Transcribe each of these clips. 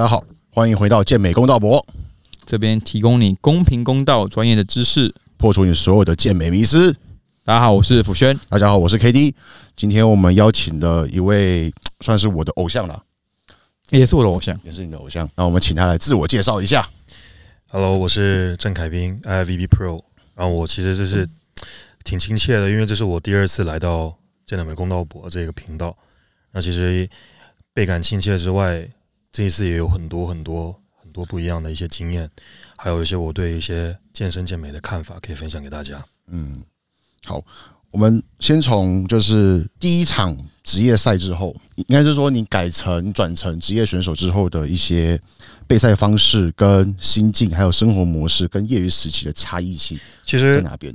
大家好，欢迎回到健美公道博，这边提供你公平公道、专业的知识，破除你所有的健美迷思。大家好，我是福轩。大家好，我是 K D。今天我们邀请的一位算是我的偶像了，也是我的偶像，也是你的偶像。那我们请他来自我介绍一下。Hello，我是郑凯斌，IVB Pro。然后我其实就是挺亲切的，因为这是我第二次来到健美公道博这个频道。那其实倍感亲切之外，这一次也有很多很多很多不一样的一些经验，还有一些我对一些健身健美的看法可以分享给大家。嗯，好，我们先从就是第一场职业赛之后，应该是说你改成转成职业选手之后的一些备赛方式、跟心境，还有生活模式跟业余时期的差异性，其实在哪边？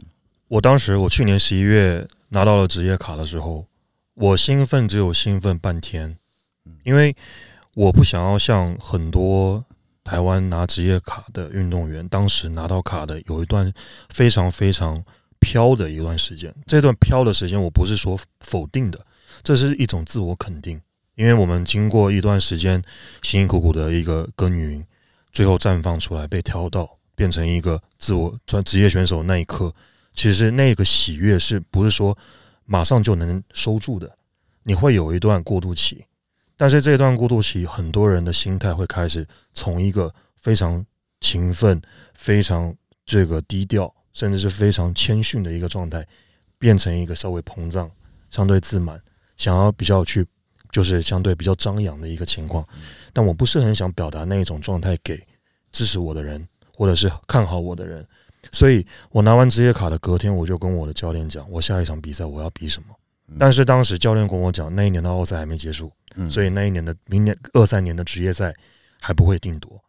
我当时我去年十一月拿到了职业卡的时候，我兴奋只有兴奋半天，因为。我不想要像很多台湾拿职业卡的运动员，当时拿到卡的有一段非常非常飘的一段时间。这段飘的时间，我不是说否定的，这是一种自我肯定。因为我们经过一段时间辛辛苦苦的一个耕耘，最后绽放出来，被挑到变成一个自我专职业选手那一刻，其实那个喜悦是不是说马上就能收住的？你会有一段过渡期。但是这段过渡期，很多人的心态会开始从一个非常勤奋、非常这个低调，甚至是非常谦逊的一个状态，变成一个稍微膨胀、相对自满，想要比较去就是相对比较张扬的一个情况。但我不是很想表达那一种状态给支持我的人，或者是看好我的人。所以我拿完职业卡的隔天，我就跟我的教练讲，我下一场比赛我要比什么。但是当时教练跟我讲，那一年的奥赛还没结束。所以那一年的明年二三年的职业赛还不会定夺，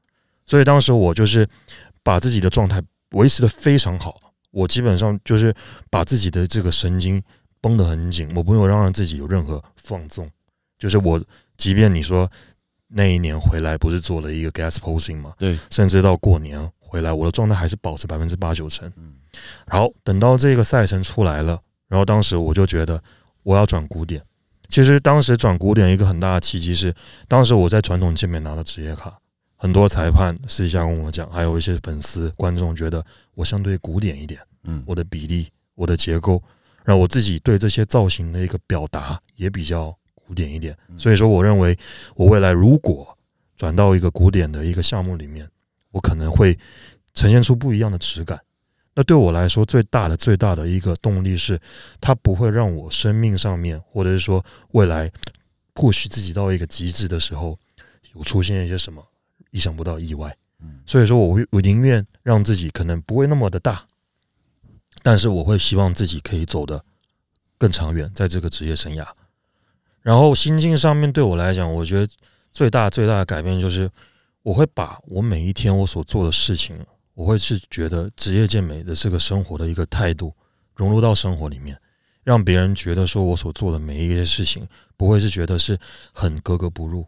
所以当时我就是把自己的状态维持的非常好，我基本上就是把自己的这个神经绷得很紧，我不用让自己有任何放纵，就是我即便你说那一年回来不是做了一个 gas posing 嘛，对，甚至到过年回来，我的状态还是保持百分之八九成，然后等到这个赛程出来了，然后当时我就觉得我要转古典。其实当时转古典一个很大的契机是，当时我在传统健美拿到职业卡，很多裁判私底下跟我讲，还有一些粉丝观众觉得我相对古典一点，嗯，我的比例、我的结构，然后我自己对这些造型的一个表达也比较古典一点，所以说我认为我未来如果转到一个古典的一个项目里面，我可能会呈现出不一样的质感。那对我来说，最大的、最大的一个动力是，它不会让我生命上面，或者是说未来或许自己到一个极致的时候，有出现一些什么意想不到意外。所以说我我宁愿让自己可能不会那么的大，但是我会希望自己可以走得更长远，在这个职业生涯。然后心境上面对我来讲，我觉得最大最大的改变就是，我会把我每一天我所做的事情。我会是觉得职业健美的这个生活的一个态度融入到生活里面，让别人觉得说我所做的每一件事情不会是觉得是很格格不入，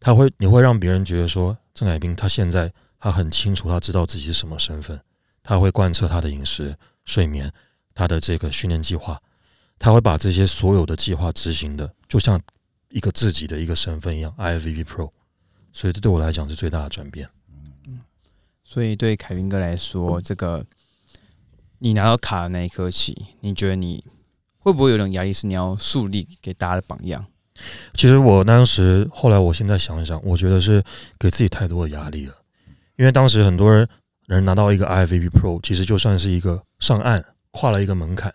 他会你会让别人觉得说郑海斌他现在他很清楚他知道自己是什么身份，他会贯彻他的饮食、睡眠、他的这个训练计划，他会把这些所有的计划执行的就像一个自己的一个身份一样，IFBB Pro，所以这对我来讲是最大的转变。所以对凯宾哥来说，这个你拿到卡的那一刻起，你觉得你会不会有种压力？是你要树立给大家的榜样？其实我当时，后来我现在想一想，我觉得是给自己太多的压力了。因为当时很多人人拿到一个 IFBB Pro，其实就算是一个上岸，跨了一个门槛，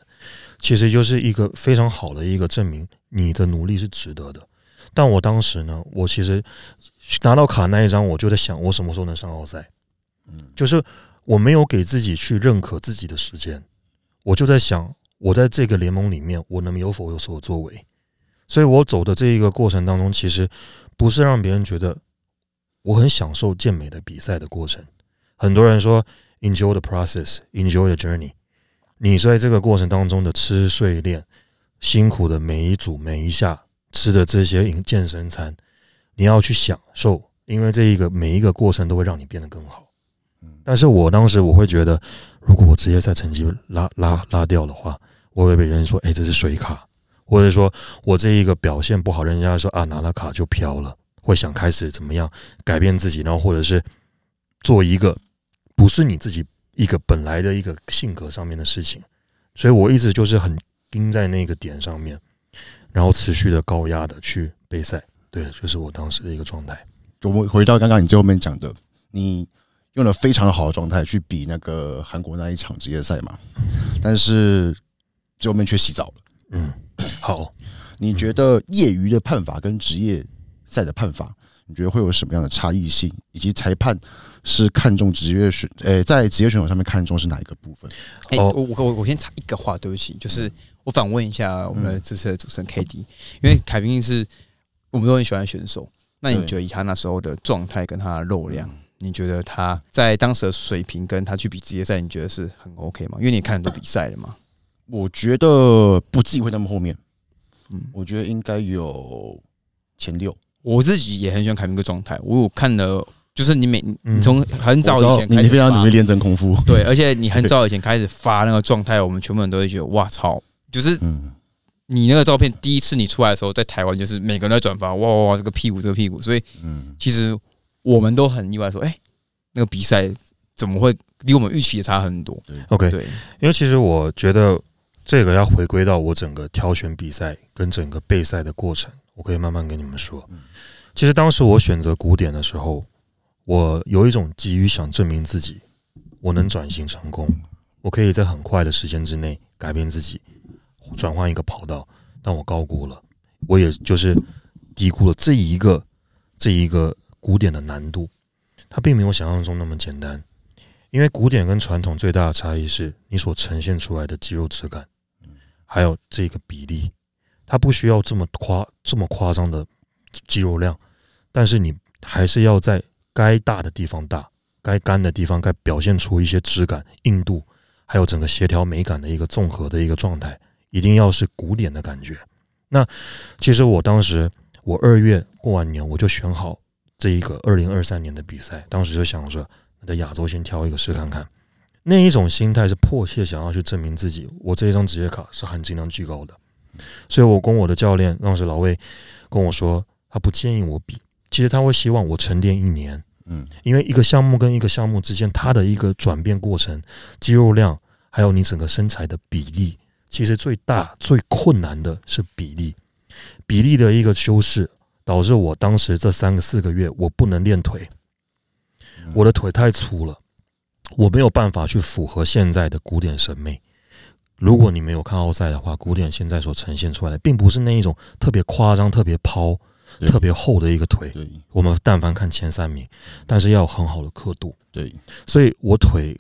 其实就是一个非常好的一个证明，你的努力是值得的。但我当时呢，我其实拿到卡那一张，我就在想，我什么时候能上奥赛？就是我没有给自己去认可自己的时间，我就在想，我在这个联盟里面，我能有否有所作为？所以我走的这一个过程当中，其实不是让别人觉得我很享受健美的比赛的过程。很多人说 enjoy the process，enjoy the journey。你在这个过程当中的吃睡练，辛苦的每一组每一下吃的这些健身餐，你要去享受，因为这一个每一个过程都会让你变得更好。但是我当时我会觉得，如果我职业赛成绩拉拉拉掉的话，我会被人说，哎，这是水卡，或者说我这一个表现不好，人家说啊拿了卡就飘了，会想开始怎么样改变自己，然后或者是做一个不是你自己一个本来的一个性格上面的事情，所以我一直就是很盯在那个点上面，然后持续的高压的去备赛，对，就是我当时的一个状态。我们回到刚刚你最后面讲的，你用了非常好的状态去比那个韩国那一场职业赛嘛，但是最后面却洗澡了。嗯，好，你觉得业余的判罚跟职业赛的判罚，你觉得会有什么样的差异性？以及裁判是看重职业选，诶、在职业选手上面看重是哪一个部分？我我我我先插一个话，对不起，就是我反问一下我们的这次的主持人 K D，、因为凯宾是我们都很喜欢的选手，那你觉得以他那时候的状态跟他的肉量，你觉得他在当时的水平跟他去比职业赛，你觉得是很 OK 吗？因为你看很多比赛了嘛，我觉得不至于会那么后面，嗯，我觉得应该有前六。我自己也很喜欢凯明哥状态，我有看了，就是你每嗯。你从很早以前开始你你非常努力练真功夫，对，而且你很早以前开始发那个状态，我们全部人都会觉得哇操，就是嗯，你那个照片第一次你出来的时候，在台湾就是每个人都在转发，哇哇哇，这个屁股这个屁股，所以嗯，其实我们都很意外，说，哎、那个比赛怎么会离我们预期也差很多？OK，对，因为其实我觉得这个要回归到我整个挑选比赛跟整个备赛的过程，我可以慢慢跟你们说。嗯。其实当时我选择古典的时候，我有一种急于想证明自己，我能转型成功，我可以在很快的时间之内改变自己，转换一个跑道，但我高估了，我也就是低估了这一个这一个古典的难度，它并没有想象中那么简单。因为古典跟传统最大的差异是你所呈现出来的肌肉质感，还有这个比例，它不需要这么夸这么夸张的肌肉量，但是你还是要在该大的地方大，该干的地方该表现出一些质感、硬度，还有整个协调美感的一个综合的一个状态，一定要是古典的感觉。那其实我当时我二月过完年，我就选好这一个二零二三年的比赛，当时就想着。在亚洲先挑一个试看看，那一种心态是迫切想要去证明自己，我这一张职业卡是含金量巨高的，所以我跟我的教练当时老魏跟我说，他不建议我比，其实他会希望我沉淀一年，嗯，因为一个项目跟一个项目之间，它的一个转变过程、肌肉量，还有你整个身材的比例，其实最大最困难的是比例，比例的一个修饰，导致我当时这三个四个月我不能练腿。我的腿太粗了，我没有办法去符合现在的古典审美。如果你没有看奥赛的话，古典现在所呈现出来的，并不是那一种特别夸张、特别抛、特别厚的一个腿。对我们但凡看前三名，但是要有很好的刻度，对，所以我腿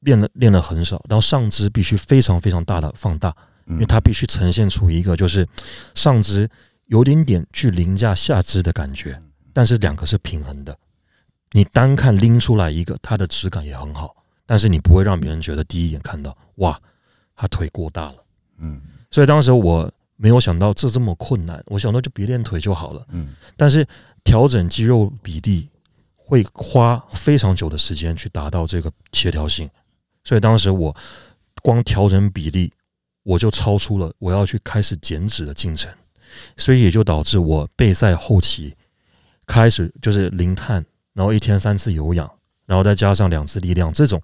练了练了很少，然后上肢必须非常非常大的放大，因为嗯它必须呈现出一个就是上肢有点点去凌驾下肢的感觉，但是两个是平衡的。你单看拎出来一个，它的质感也很好，但是你不会让别人觉得第一眼看到哇，他腿过大了。嗯所以当时我没有想到这这么困难，我想到就别练腿就好了。嗯但是调整肌肉比例会花非常久的时间去达到这个协调性，所以当时我光调整比例，我就超出了我要去开始减脂的进程，所以也就导致我备赛后期开始就是零碳，然后一天三次有氧，然后再加上两次力量，这种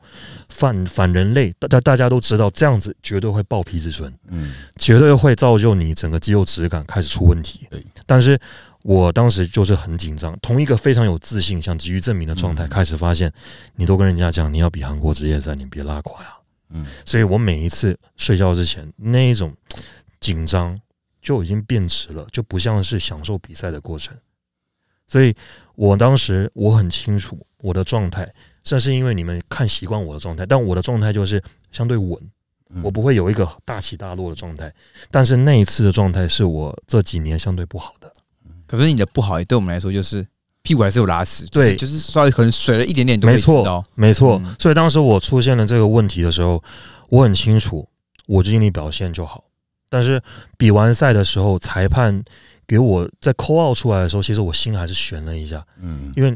反反人类，大家大家都知道，这样子绝对会爆皮质醇。嗯绝对会造就你整个肌肉质感开始出问题。对，但是我当时就是很紧张，同一个非常有自信、想急于证明的状态，嗯开始发现你都跟人家讲你要比韩国职业赛，你别拉垮呀、嗯所以我每一次睡觉之前那一种紧张就已经变迟了，就不像是享受比赛的过程。所以我当时我很清楚我的状态，这是因为你们看习惯我的状态，但我的状态就是相对稳。嗯我不会有一个大起大落的状态，但是那一次的状态是我这几年相对不好的。可是你的不好也对我们来说就是屁股还是有拉屎，对就是稍微可能水了一点点你都没错。，没错嗯。所以当时我出现了这个问题的时候，我很清楚，我尽力表现就好。但是比完赛的时候，裁判给我在扣奥出来的时候，其实我心还是悬了一下，嗯。因为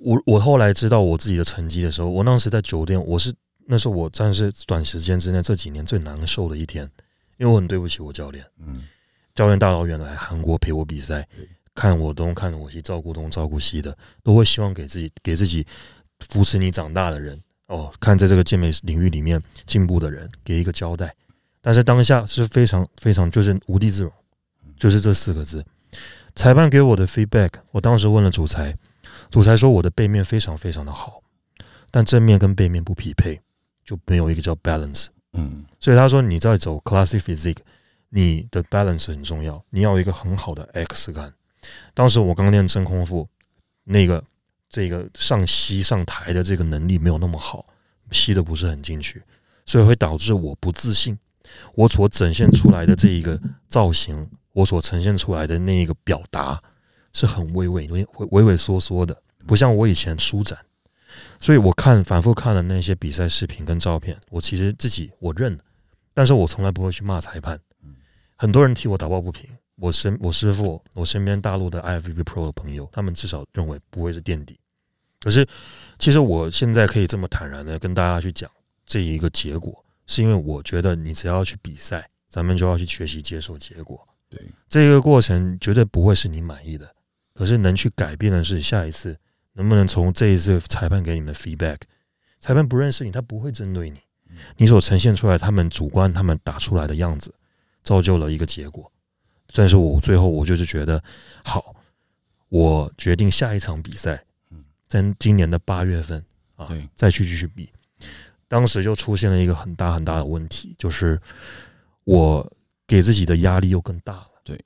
我我后来知道我自己的成绩的时候，我当时在酒店，我是那是我算是短时间之内这几年最难受的一天，因为我很对不起我教练。嗯。教练大老远来韩国陪我比赛，看我东看我西，照顾东照顾西的，都会希望给自己给自己扶持你长大的人。哦，看在这个健美领域里面进步的人，给一个交代。但是当下是非常非常就是无地自容，就是这四个字。裁判给我的 feedback，我当时问了主裁，主裁说我的背面非常非常的好，但正面跟背面不匹配，就没有一个叫 balance。嗯所以他说你在走 classic physique，你的 balance 很重要，你要有一个很好的 X 感。当时我刚练真空腹，那个这个上吸上抬的这个能力没有那么好，吸的不是很进去，所以会导致我不自信。我所展现出来的这一个造型，我所呈现出来的那一个表达是很畏畏畏畏畏缩缩的，不像我以前舒展。所以我看反复看了那些比赛视频跟照片，我其实自己我认，但是我从来不会去骂裁判。很多人替我打抱不平，我身我师傅，我身边大陆的 IFBB Pro 的朋友，他们至少认为不会是垫底。可是，其实我现在可以这么坦然的跟大家去讲这一个结果，是因为我觉得你只要去比赛，咱们就要去学习接受结果。对，这个过程绝对不会是你满意的，可是能去改变的是下一次能不能从这一次裁判给你们的 feedback，裁判不认识你，他不会针对你，你所呈现出来他们主观他们打出来的样子，造就了一个结果。但是我最后我就是觉得，好，我决定下一场比赛，在今年的八月份啊对，再去继续比。当时就出现了一个很大很大的问题，就是我给自己的压力又更大了。对，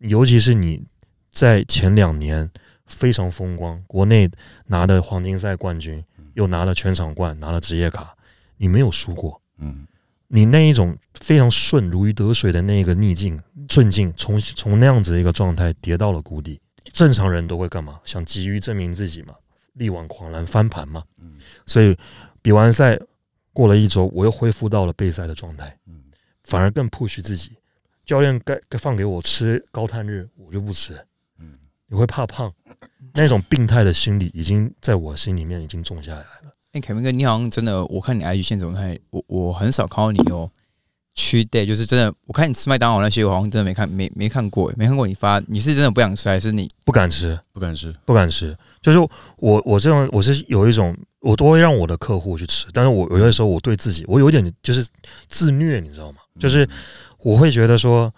尤其是你在前两年非常风光，国内拿的黄金赛冠军，又拿了全场冠，拿了职业卡，你没有输过。嗯你那一种非常顺如鱼得水的那个逆境顺境，从从那样子的一个状态跌到了谷底。正常人都会干嘛？想急于证明自己嘛，力挽狂澜翻盘嘛。嗯所以比完赛过了一周，我又恢复到了备赛的状态，嗯反而更 push 自己。教练该该放给我吃高碳日，我就不吃。嗯你会怕胖，那种病态的心理已经在我心里面已经种下来了。哎、凯文哥，你好像真的，我看你 IG 现总看，我我很少看到你哦。区 day 就是真的，我看你吃麦当劳那些，我好像真的没看没没看过，没看过你发，你是真的不想吃，还是你不敢吃，不敢吃，不敢吃。就是我我这种，我是有一种，我都会让我的客户去吃，但是我有些时候我对自己，我有点就是自虐，你知道吗？就是我会觉得说，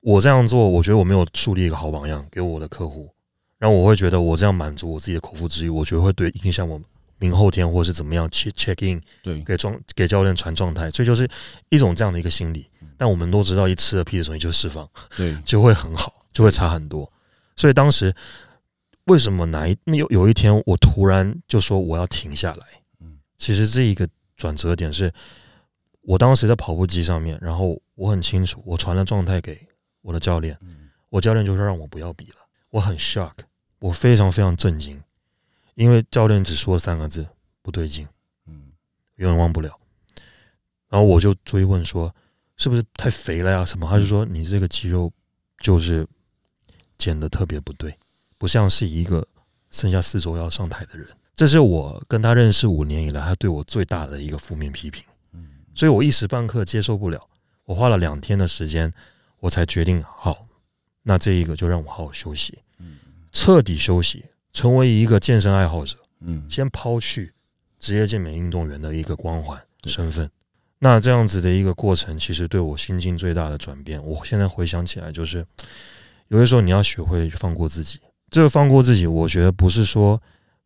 我这样做，我觉得我没有树立一个好榜样给我的客户，然后我会觉得我这样满足我自己的口腹之欲，我觉得会对影响我明后天或是怎么样去 check in 对，给状给教练传状态，所以就是一种这样的一个心理。但我们都知道，一吃了屁的时候你就释放，对，就会很好，就会差很多。所以当时为什么哪一那有有一天我突然就说我要停下来？嗯其实这一个转折点是，我当时在跑步机上面，然后我很清楚，我传了状态给我的教练，嗯我教练就说让我不要比了，我很 shock，我非常非常震惊，因为教练只说了三个字不对劲，嗯永远忘不了。然后我就追问说，是不是太肥了呀？什么？他就说你这个肌肉就是减的特别不对，不像是一个剩下四周要上台的人。这是我跟他认识五年以来，他对我最大的一个负面批评。嗯所以我一时半刻接受不了。我花了两天的时间，我才决定好，那这一个就让我好好休息，嗯彻底休息，成为一个健身爱好者。嗯先抛去职业健美运动员的一个光环身份。那这样子的一个过程，其实对我心境最大的转变，我现在回想起来，就是有些时候你要学会放过自己。这个放过自己，我觉得不是说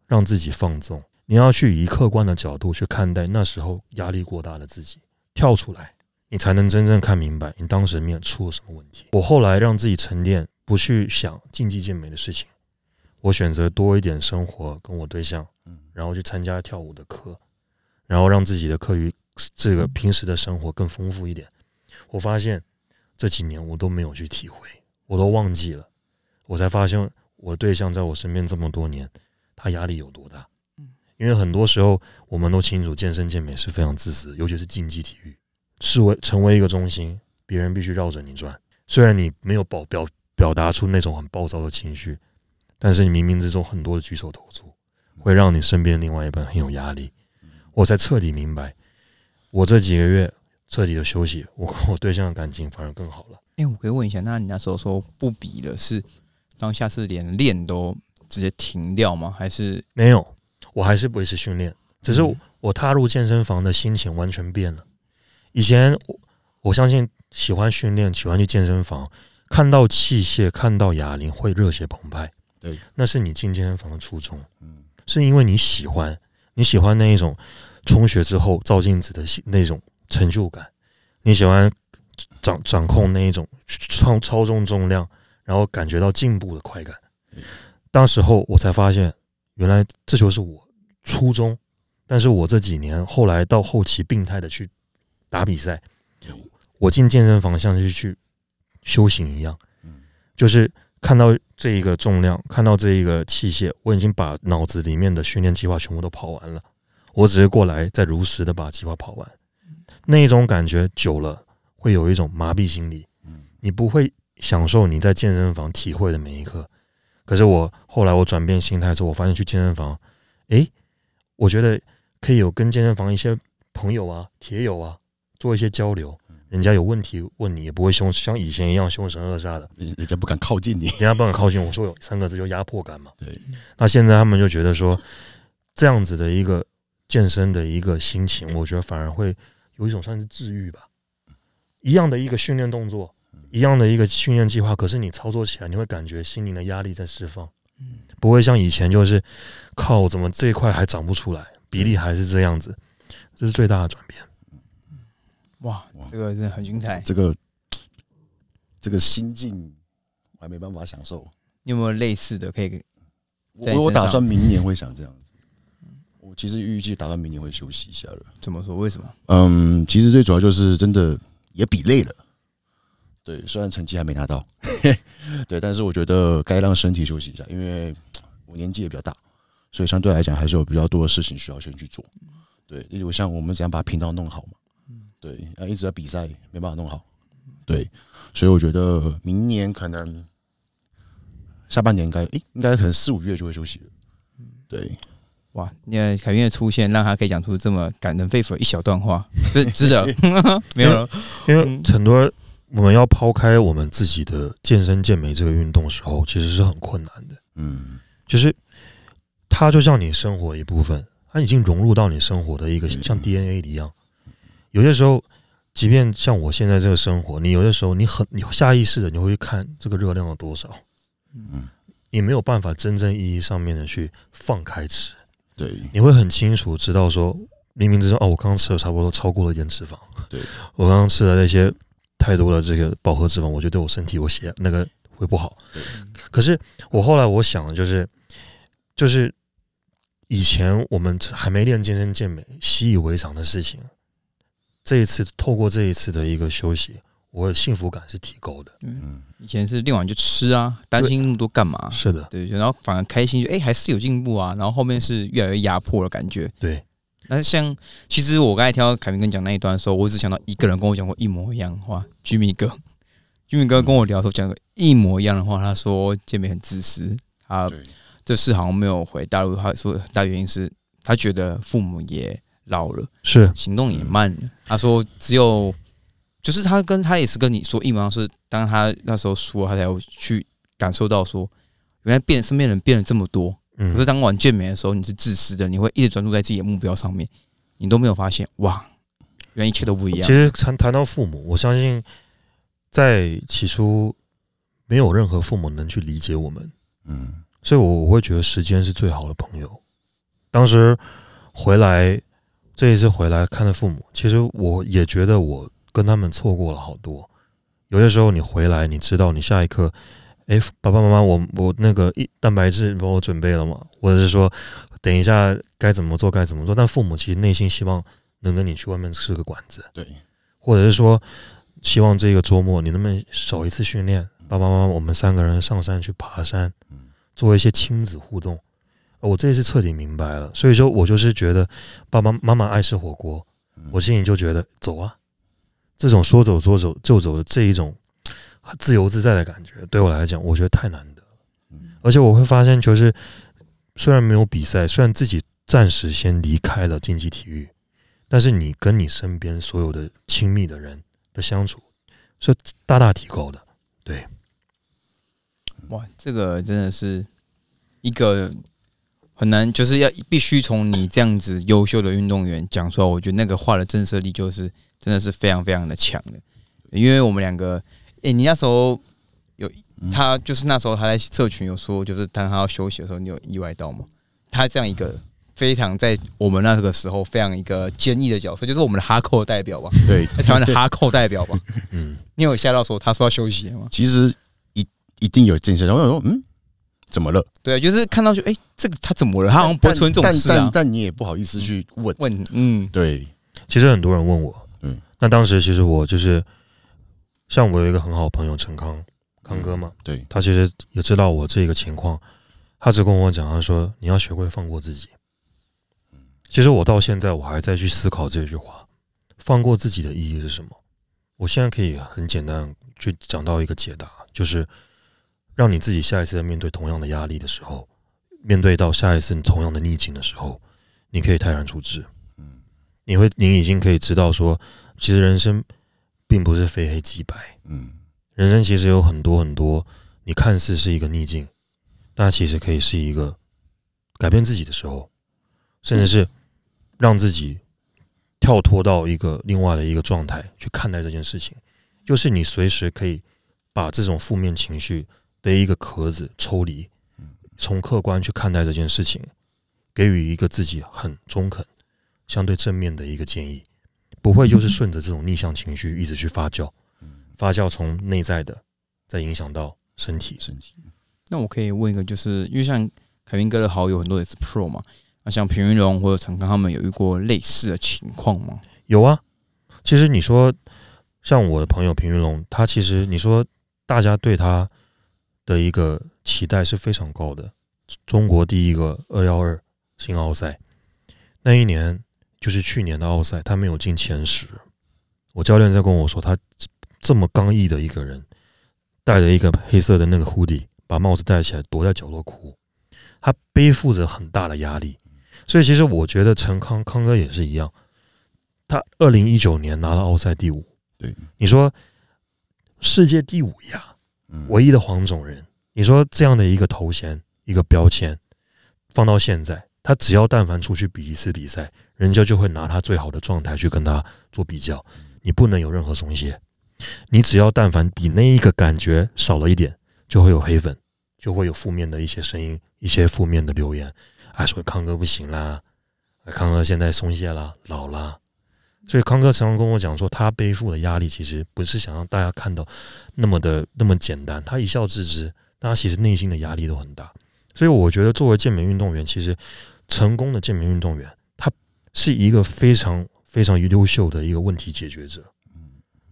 让自己放纵，你要去以客观的角度去看待那时候压力过大的自己，跳出来，你才能真正看明白你当时面出了什么问题。我后来让自己沉淀，不去想竞技健美的事情，我选择多一点生活跟我对象，嗯然后去参加跳舞的课，然后让自己的课余这个平时的生活更丰富一点。我发现这几年我都没有去体会，我都忘记了，我才发现我对象在我身边这么多年，他压力有多大。因为很多时候我们都清楚，健身健美是非常自私，尤其是竞技体育，是为成为一个中心，别人必须绕着你转。虽然你没有表表表达出那种很暴躁的情绪，但是你冥冥之中很多的举手投足，会让你身边另外一半很有压力。我才彻底明白，我这几个月彻底的休息，我跟我对象的感情反而更好了。哎、我可以问一下，那你那时候说不比的是当下是连练都直接停掉吗？还是没有，我还是维持训练，只是嗯我踏入健身房的心情完全变了。以前我我相信喜欢训练、喜欢去健身房，看到器械、看到哑铃会热血澎湃，对，那是你进健身房的初衷，嗯。是因为你喜欢，你喜欢那一种充血之后照镜子的那种成就感，你喜欢掌掌控那一种操操纵重量，然后感觉到进步的快感。当时候我才发现，原来这就是我初衷。但是我这几年后来到后期病态的去打比赛，我进健身房像是去修行一样，就是看到这一个重量，看到这一个器械，我已经把脑子里面的训练计划全部都跑完了，我只是过来再如实的把计划跑完。那一种感觉久了，会有一种麻痹心理，你不会享受你在健身房体会的每一刻。可是我后来我转变心态之后，我发现去健身房，诶，我觉得可以有跟健身房一些朋友啊、铁友啊做一些交流。人家有问题问你，也不会凶像以前一样凶神恶煞的，人人家不敢靠近你。人家不敢靠近我。说有三个字叫压迫感嘛。对，那现在他们就觉得说，这样子的一个健身的一个心情，我觉得反而会有一种算是治愈吧。一样的一个训练动作，一样的一个训练计划，可是你操作起来，你会感觉心灵的压力在释放，不会像以前就是靠怎么这一块还长不出来，比例还是这样子，这是最大的转变。哇哇，这个真的很精彩。这个这个心境我还没办法享受。你有没有类似的可以？我我打算明年会想这样子。我其实预计打算明年会休息一下了。怎么说？为什么？嗯，其实最主要就是真的也比累了。对，虽然成绩还没拿到，对，但是我觉得该让身体休息一下，因为我年纪也比较大，所以相对来讲还是有比较多的事情需要先去做。对，例如像我们怎样把频道弄好嘛，对，啊一直在比赛没办法弄好，对，所以我觉得明年可能下半年应该，诶、应该可能四五月就会休息了。对，哇，那凯宾的出现让他可以讲出这么感人肺腑的一小段话，这值得。没有了，因为很多我们要抛开我们自己的健身健美这个运动的时候，其实是很困难的。嗯，就是它就像你生活一部分，它已经融入到你生活的一个嗯像 DNA 一样。有些时候，即便像我现在这个生活，你有些时候你很你下意识的你会去看这个热量有多少，嗯，你没有办法真正意义上面的去放开吃，对，你会很清楚知道说，明明知道哦，我刚刚吃了差不多超过了一点脂肪，对。我刚刚吃了那些太多的这个饱和脂肪，我觉得对我身体我血那个会不好。可是我后来我想的就是，就是以前我们还没练健身健美习以为常的事情，这一次透过这一次的一个休息，我的幸福感是提高的。嗯，以前是练完就吃啊，担心那么多干嘛？是的，对，然后反而开心，就哎、还是有进步啊。然后后面是越来越压迫的感觉。对，那像其实我刚才听到凯明跟讲那一段的时候，我只想到一个人跟我讲过一模一样的话，居民哥。居民哥跟我聊的时候讲个一模一样的话，他说健美很自私，他对，这事好像没有回大陆。他说很大原因是他觉得父母也老了，是行动也慢了。他说只有就是他跟他也是跟你说一模一样，是当他那时候输了，他才有去感受到说，原来变身边人变了这么多。可嗯是，当玩健美的时候，你是自私的，你会一直专注在自己的目标上面，你都没有发现哇，原来一切都不一样。其实谈谈到父母，我相信在起初没有任何父母能去理解我们，嗯，所以我我会觉得时间是最好的朋友。当时回来这一次回来看着父母，其实我也觉得我跟他们错过了好多。有些时候你回来，你知道你下一刻，哎，爸爸妈妈，我我那个一蛋白质帮我准备了吗？或者是说，等一下该怎么做该怎么做？但父母其实内心希望能跟你去外面吃个馆子，对，或者是说，希望这个周末你能不能少一次训练？爸爸妈妈，我们三个人上山去爬山，做一些亲子互动。呃我这一次彻底明白了，所以说我就是觉得爸爸妈妈爱吃火锅，我心里就觉得走啊，这种说走就走就走的这一种自由自在的感觉，对我来讲，我觉得太难得了。而且我会发现，就是虽然没有比赛，虽然自己暂时先离开了竞技体育，但是你跟你身边所有的亲密的人的相处是大大提高的。对哇，这个真的是一个很难，就是要必须从你这样子优秀的运动员讲出来。我觉得那个话的震慑力就是真的是非常非常的强的。因为我们两个，诶，你那时候有他，就是那时候他在社群有说，就是当他要休息的时候，你有意外到吗？他这样一个非常在我们那个时候非常一个坚毅的角色，就是我们的哈扣代表吧？对，在台湾的哈扣代表吧？嗯，你有吓到说他说要休息吗？其实一一定有精神，然后说嗯，怎么了？对啊，就是看到就哎，这个他怎么了？他好像不会出现这种事啊。但你也不好意思去问问，嗯，对。其实很多人问我，嗯，那当时其实我就是。像我有一个很好的朋友陈康康哥嘛，对他其实也知道我这个情况，他只跟我讲，他说你要学会放过自己。其实我到现在我还在去思考这句话，放过自己的意义是什么？我现在可以很简单去讲到一个解答，就是让你自己下一次面对同样的压力的时候，面对到下一次你同样的逆境的时候，你可以泰然处之。嗯，你会你已经可以知道说，其实人生。并不是非黑即白，嗯，人生其实有很多很多，你看似是一个逆境，但其实可以是一个改变自己的时候，甚至是让自己跳脱到一个另外的一个状态去看待这件事情，就是你随时可以把这种负面情绪的一个壳子抽离，从客观去看待这件事情，给予一个自己很中肯、相对正面的一个建议。不会就是顺着这种逆向情绪一直去发酵，发酵从内在的，再影响到身体。身体。那我可以问一个，就是因为像凯宾哥的好友很多也是 Pro 嘛，那像平云龙或者陈刚他们有遇过类似的情况吗？有啊。其实你说像我的朋友平云龙，他其实你说大家对他的一个期待是非常高的，中国第一个二幺二新奥赛那一年。就是去年的奥赛，他没有进前十。我教练在跟我说，他这么刚毅的一个人，戴着一个黑色的那个 hoodie，把帽子戴起来，躲在角落哭，他背负着很大的压力。所以，其实我觉得陈康康哥也是一样，他二零一九年拿了奥赛第五。对，你说世界第五呀，唯一的黄种人，你说这样的一个头衔、一个标签，放到现在。他只要但凡出去比一次比赛，人家就会拿他最好的状态去跟他做比较。你不能有任何松懈，你只要但凡比那一个感觉少了一点，就会有黑粉，就会有负面的一些声音，一些负面的留言，啊，说康哥不行啦，康哥现在松懈了，老了。所以康哥常常跟我讲说，他背负的压力其实不是想让大家看到那么的那么简单，他一笑置之，但他其实内心的压力都很大。所以我觉得，作为健美运动员，其实。成功的健美运动员，他是一个非常非常优秀的一个问题解决者，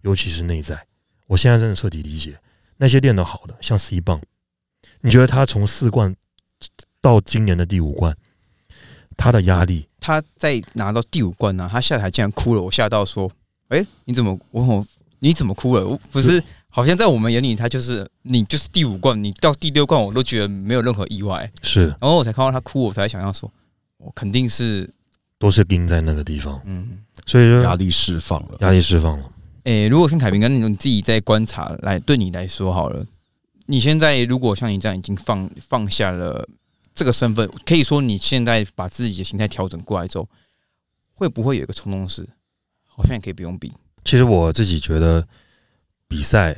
尤其是内在。我现在真的彻底理解那些练得好的，像 C 棒，你觉得他从四冠到今年的第五冠，他的压力，他在拿到第五冠呢，他下台竟然哭了，我吓到说：“哎，你怎么我我你怎么哭了？不是，好像在我们眼里，他就是你就是第五冠，你到第六冠我都觉得没有任何意外。”是，然后我才看到他哭，我才想要说。我肯定是都是盯在那个地方，嗯，所以说压力释放了，压力释放了。诶，如果像凯平跟你你自己在观察来，对你来说好了，你现在如果像你这样已经放放下了这个身份，可以说你现在把自己的心态调整过来之后，会不会有一个冲动是，好像也可以不用比？其实我自己觉得，比赛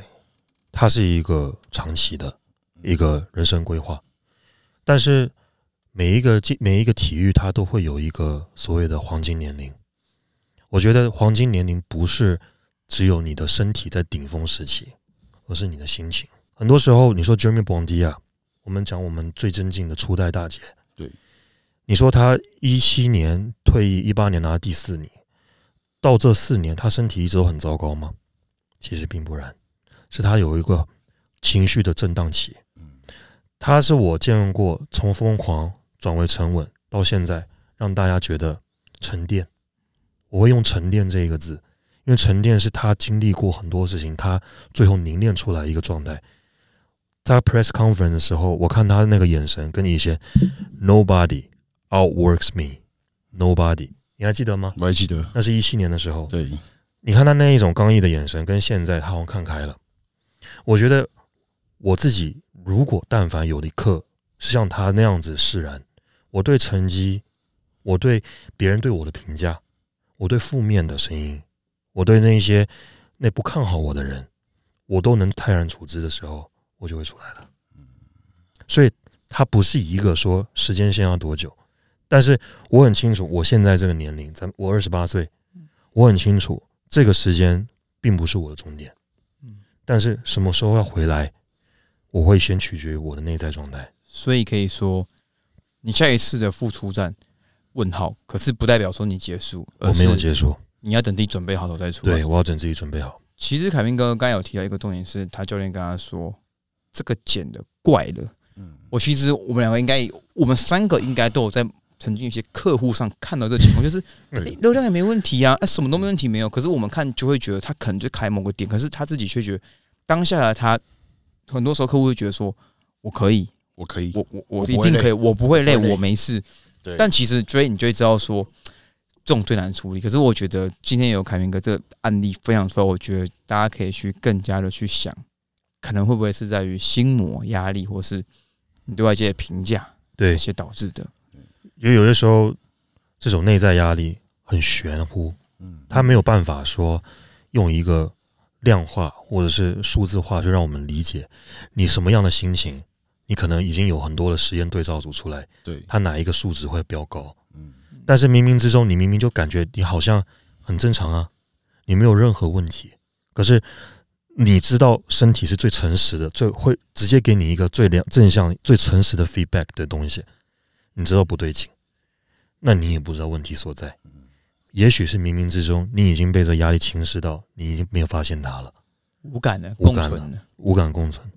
它是一个长期的一个人生规划，但是。每一个每每一个体育，它都会有一个所谓的黄金年龄。我觉得黄金年龄不是只有你的身体在顶峰时期，而是你的心情。很多时候，你说 Jeremy Bondi 啊，我们讲我们最尊敬的初代大姐，对，你说她一七年退役，一八年拿第四名，到这四年她身体一直都很糟糕吗？其实并不然，是她有一个情绪的震荡期。嗯，她是我见过从疯狂。转为沉稳，到现在让大家觉得沉淀。我会用“沉淀”这一个字，因为沉淀是他经历过很多事情，他最后凝练出来一个状态。在 press conference 的时候，我看他的那个眼神，跟以前 “nobody outworks me”，“nobody”，你还记得吗？我还记得，那是一七年的时候。对，你看他那一种刚毅的眼神，跟现在他好像看开了。我觉得我自己如果但凡有一刻是像他那样子释然，我对成绩，我对别人对我的评价，我对负面的声音，我对那一些那不看好我的人，我都能泰然处之的时候，我就会出来了。所以它不是一个说时间线要多久，但是我很清楚，我现在这个年龄，咱我二十八岁，我很清楚这个时间并不是我的终点。嗯但是什么时候要回来，我会先取决于我的内在状态。所以可以说，你下一次的复出战问号，可是不代表说你结束，而我没有结束，你要等自己准备好了再出。对我要等自己准备好。其实凯明哥刚有提到一个重点是，他教练跟他说，这个剪的怪了。嗯我其实我们两个应该，我们三个应该都有在曾经有些客户上看到这情况，就是、流量也没问题啊，哎、什么都没问题没有。可是我们看就会觉得他可能就开某个点，可是他自己却觉得当下的他，很多时候客户会觉得说，我可以，我可以，我我我一定可以，我不会累，不会累我没事。对但其实追你就会知道说，这种最难处理。可是我觉得今天有凯明哥这个案例分享出来，我觉得大家可以去更加的去想，可能会不会是在于心魔压力，或是你对外界的评价对一，些导致的。因为有些时候这种内在压力很玄乎，嗯，他没有办法说用一个量化或者是数字化就让我们理解你什么样的心情。你可能已经有很多的实验对照组出来，对，它哪一个数值会飙高，嗯但是冥冥之中，你明明就感觉你好像很正常啊，你没有任何问题。可是你知道身体是最诚实的，最会直接给你一个最良正向、最诚实的 feedback 的东西，你知道不对劲，那你也不知道问题所在。也许是冥冥之中，你已经被这压力侵蚀到，你已经没有发现它了，无感的无感共存的。无感共存。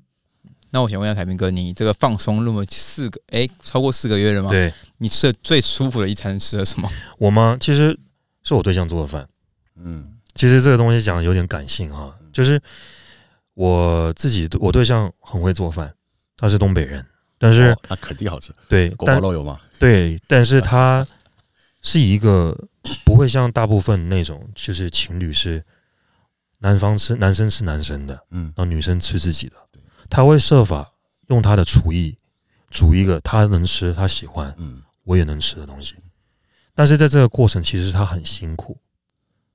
那我想问一下凯明哥，你这个放松那么四个，哎、超过四个月了吗？对你吃的最舒服的一餐吃了什么？我吗？其实是我对象做的饭。嗯其实这个东西讲的有点感性哈，就是我自己我对象很会做饭，他是东北人，但是、哦那肯定好吃，对，锅但包肉有吗？对，但是他是一个不会像大部分那种就是情侣是男方吃男生吃男生的，嗯然后女生吃自己的对，他会设法用他的厨艺煮一个他能吃他喜欢嗯我也能吃的东西，但是在这个过程其实他很辛苦，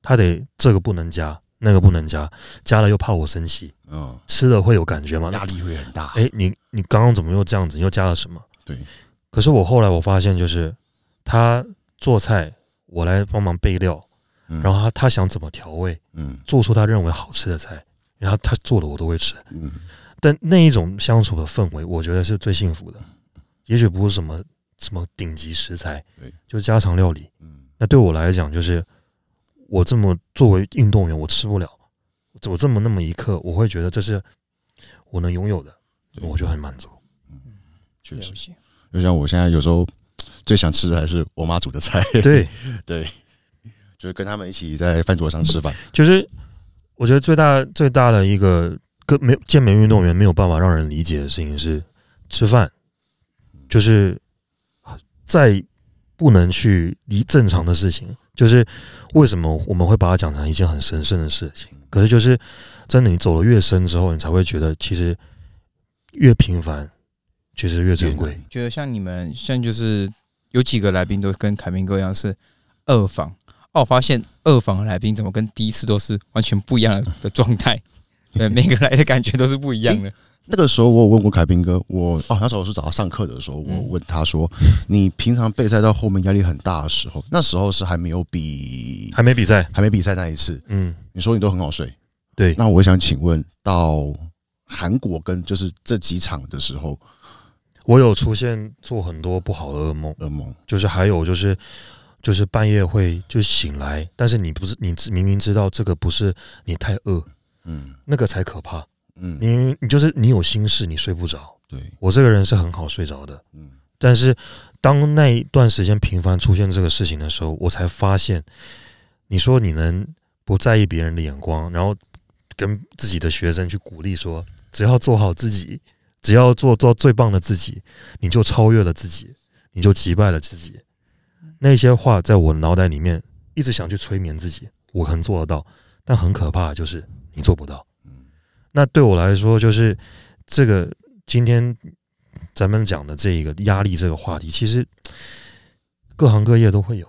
他得这个不能加，那个不能加，加了又怕我生气，嗯，吃了会有感觉吗？压力会很大。哎，你你刚刚怎么又这样子？你又加了什么？对。可是我后来我发现，就是他做菜，我来帮忙备料，嗯然后他他想怎么调味，嗯做出他认为好吃的菜，然后他做的我都会吃。嗯但那一种相处的氛围，我觉得是最幸福的。也许不是什么什么顶级食材对，就家常料理。嗯那对我来讲，就是我这么作为运动员，我吃不了，我这么那么一刻，我会觉得这是我能拥有的，我就很满足。确实，就像我现在有时候最想吃的还是我妈煮的菜，对，对，就是跟他们一起在饭桌上吃饭。就是我觉得最大最大的一个跟没有健美运动员没有办法让人理解的事情是吃饭，就是在不能去离正常的事情，就是为什么我们会把它讲成一件很神圣的事情？可是就是真的，你走得越深之后，你才会觉得其实越平凡，其实越珍贵。觉得像你们，像就是有几个来宾都跟凯明哥一样是二访，哦，我发现二访的来宾怎么跟第一次都是完全不一样的的状态，对，每个来的感觉都是不一样的。那个时候我有问过凯宾哥，我哦那时候是找他上课的时候，我嗯。问他说：“你平常备赛到后面压力很大的时候，那时候是还没有比还没比赛，还没比赛那一次，嗯，你说你都很好睡。对，那我想请问，到韩国跟就是这几场的时候，我有出现做很多不好的噩梦。噩梦，就是还有就是就是半夜会就醒来，但是你不是你知明明知道这个不是你太饿，嗯。那个才可怕。嗯，你你就是你有心事，你睡不着。对，我这个人是很好睡着的，嗯但是当那一段时间频繁出现这个事情的时候，我才发现，你说你能不在意别人的眼光，然后跟自己的学生去鼓励说，只要做好自己，只要做做最棒的自己，你就超越了自己，你就击败了自己。那些话在我脑袋里面一直想去催眠自己，我可能做得到，但很可怕的就是你做不到。嗯那对我来说，就是这个今天咱们讲的这一个压力这个话题，其实 各行各业都会有，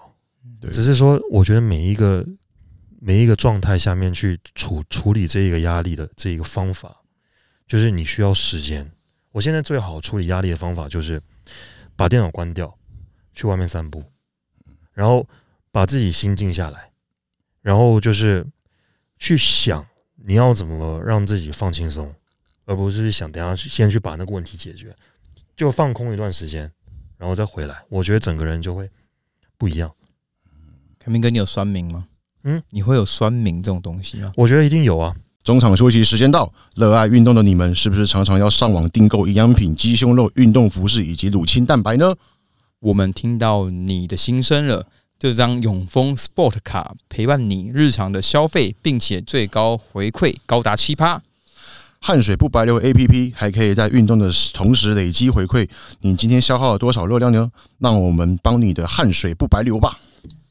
对只是说我觉得每一个每一个状态下面去处处理这一个压力的这一个方法，就是你需要时间。我现在最好处理压力的方法就是把电脑关掉，去外面散步，然后把自己心静下来，然后就是去想你要怎么让自己放轻松，而不是想等一下先去把那个问题解决，就放空一段时间，然后再回来。我觉得整个人就会不一样。凯明哥，你有酸民吗？嗯，你会有酸民这种东西吗？我觉得一定有啊，中场休息时间到，热爱运动的你们是不是常常要上网订购营养品、鸡胸肉、运动服饰以及乳清蛋白呢？我们听到你的心声了。这张永丰 Sport 卡陪伴你日常的消费，并且最高回馈高达七趴。汗水不白流 APP 还可以在运动的同时累积回馈，你今天消耗了多少热量呢？让我们帮你的汗水不白流吧。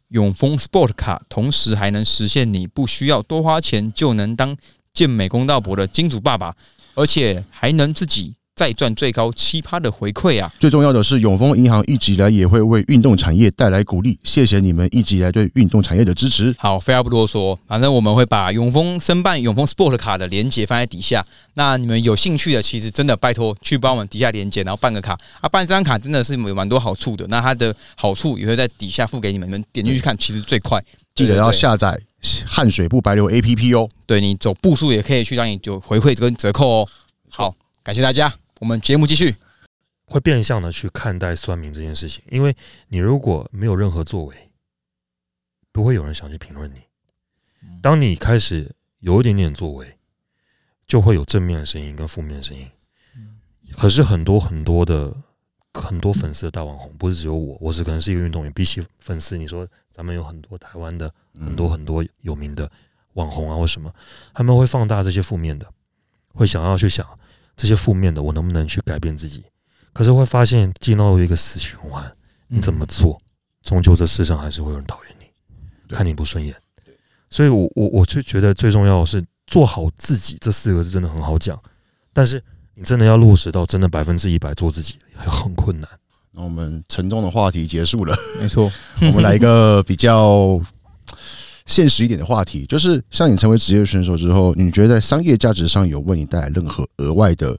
永丰 Sport 卡同时还能实现你不需要多花钱就能当健美公道博的金主爸爸，而且还能自己再赚最高七趴的回馈啊！最重要的是，永丰银行一直以来也会为运动产业带来鼓励，谢谢你们一直以来对运动产业的支持。好，废话不多说，反正我们会把永丰申办永丰 Sport 卡的链接放在底下。那你们有兴趣的，其实真的拜托去帮我们底下连接，然后办个卡啊！办这张卡真的是有蛮多好处的。那它的好处也会在底下付给你们，你们点进去看，其实最快。记得要下载汗水不白流 APP 哦。对你走步数也可以去让你就回馈跟折扣哦。好，感谢大家，我们节目继续。会变相的去看待算命这件事情，因为你如果没有任何作为，不会有人想去评论你。当你开始有一点点作为，就会有正面的声音跟负面的声音。可是很多很多的很多粉丝的大网红，不是只有我，我是可能是一个运动员。比起粉丝，你说咱们有很多台湾的很多很多有名的网红啊，或什么，他们会放大这些负面的，会想要去想这些负面的，我能不能去改变自己？可是会发现进到一个死循环，你怎么做，终究这世上还是会有人讨厌你，看你不顺眼。所以我我我就觉得最重要的是做好自己这四个字真的很好讲，但是你真的要落实到真的百分之一百做自己，很困难。那我们沉重的话题结束了，没错，我们来一个比较现实一点的话题，就是像你成为职业选手之后，你觉得在商业价值上有为你带来任何额外的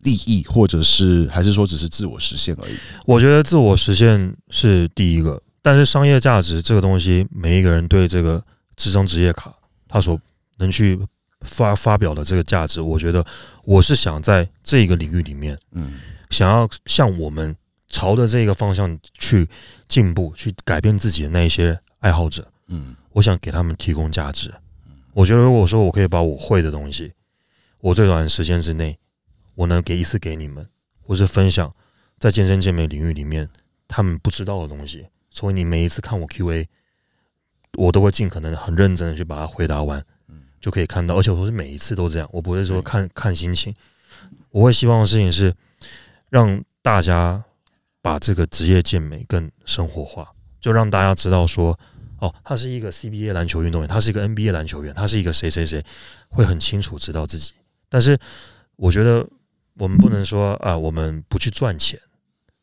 利益，或者是还是说只是自我实现而已？我觉得自我实现是第一个，但是商业价值这个东西，每一个人对这个这张职业卡他所能去发发表的这个价值，我觉得我是想在这个领域里面，嗯，想要向我们朝着这个方向去进步、去改变自己的那一些爱好者，嗯我想给他们提供价值。我觉得如果说我可以把我会的东西，我最短的时间之内，我能给一次给你们，或是分享在健身健美领域里面他们不知道的东西。所以你每一次看我 Q&A，我都会尽可能很认真的去把它回答完，就可以看到。而且我是每一次都这样，我不会说看看心情。我会希望的事情是让大家把这个职业健美更生活化，就让大家知道说，哦，他是一个 CBA 篮球运动员，他是一个 NBA 篮球员，他是一个谁谁谁，会很清楚知道自己。但是我觉得我们不能说啊，我们不去赚钱，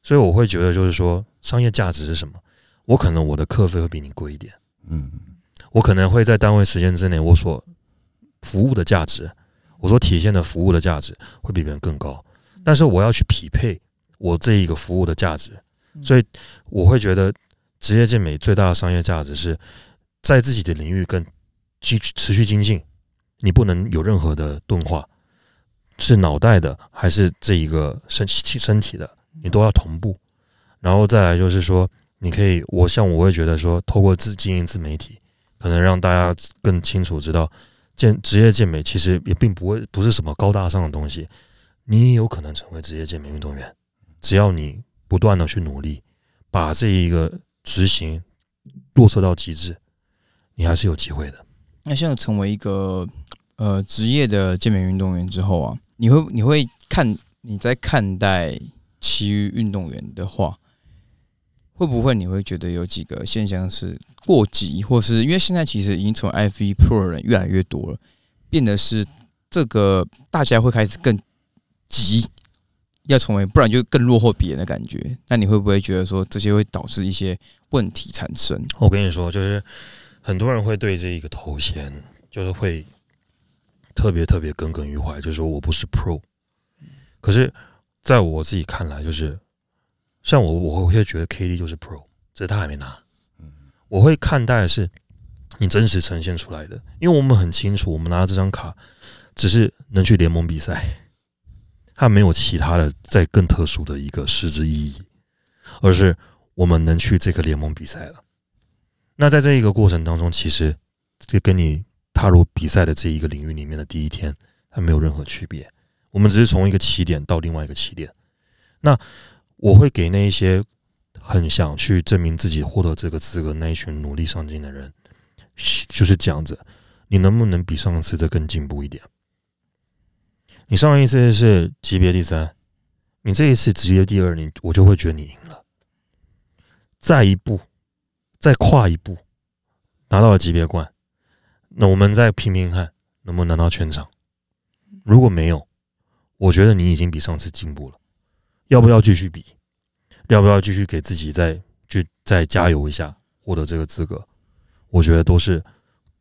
所以我会觉得就是说，商业价值是什么？我可能我的课费会比你贵一点，嗯我可能会在单位时间之内，我所服务的价值，我所体现的服务的价值会比别人更高，但是我要去匹配我这一个服务的价值，所以我会觉得职业健美最大的商业价值是在自己的领域更继持续精进，你不能有任何的钝化，是脑袋的还是这一个身身体的，你都要同步，然后再来就是说。你可以，我像我会觉得说，透过自经营自媒体，可能让大家更清楚知道，健职业健美其实也并不会不是什么高大上的东西，你也有可能成为职业健美运动员，只要你不断的去努力，把这一个执行落实到极致，你还是有机会的。那现在成为一个呃职业的健美运动员之后啊，你会你会看你在看待其余运动员的话，会不会你会觉得有几个现象是过急，或是因为现在其实已经从 FV Pro 的人越来越多了，变得是这个大家会开始更急要成为，不然就更落后别人的感觉。那你会不会觉得说这些会导致一些问题产生？我跟你说，就是很多人会对这一个头衔，就是会特别特别耿耿于怀，就是说我不是 Pro。可是，在我自己看来，就是像我，我会觉得 KD 就是 Pro，只是他还没拿。我会看待的是你真实呈现出来的，因为我们很清楚，我们拿到这张卡只是能去联盟比赛，它没有其他的再更特殊的一个实质意义，而是我们能去这个联盟比赛了。那在这一个过程当中，其实这跟你踏入比赛的这一个领域里面的第一天，它没有任何区别。我们只是从一个起点到另外一个起点。那我会给那一些。很想去证明自己获得这个资格那一群努力上进的人，就是讲着，你能不能比上次再更进步一点？你上一次是级别第三，你这一次直接第二，你我就会觉得你赢了。再一步，再跨一步，拿到了级别冠，那我们再拼拼看能不能拿到全场。如果没有，我觉得你已经比上次进步了。要不要继续比？要不要继续给自己再去再加油一下，获得这个资格？我觉得都是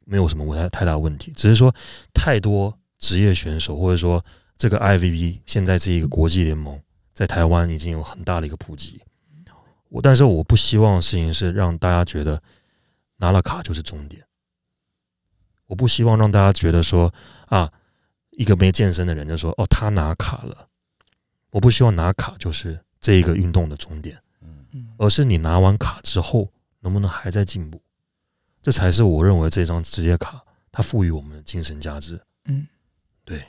没有什么太太大问题，只是说太多职业选手或者说这个 IVB 现在是一个国际联盟，在台湾已经有很大的一个普及。我但是我不希望的事情是让大家觉得拿了卡就是终点。我不希望让大家觉得说啊，一个没健身的人就说哦他拿卡了。我不希望拿卡就是。这一个运动的终点，嗯，而是你拿完卡之后能不能还在进步，这才是我认为这张职业卡它赋予我们的精神价值。嗯，对，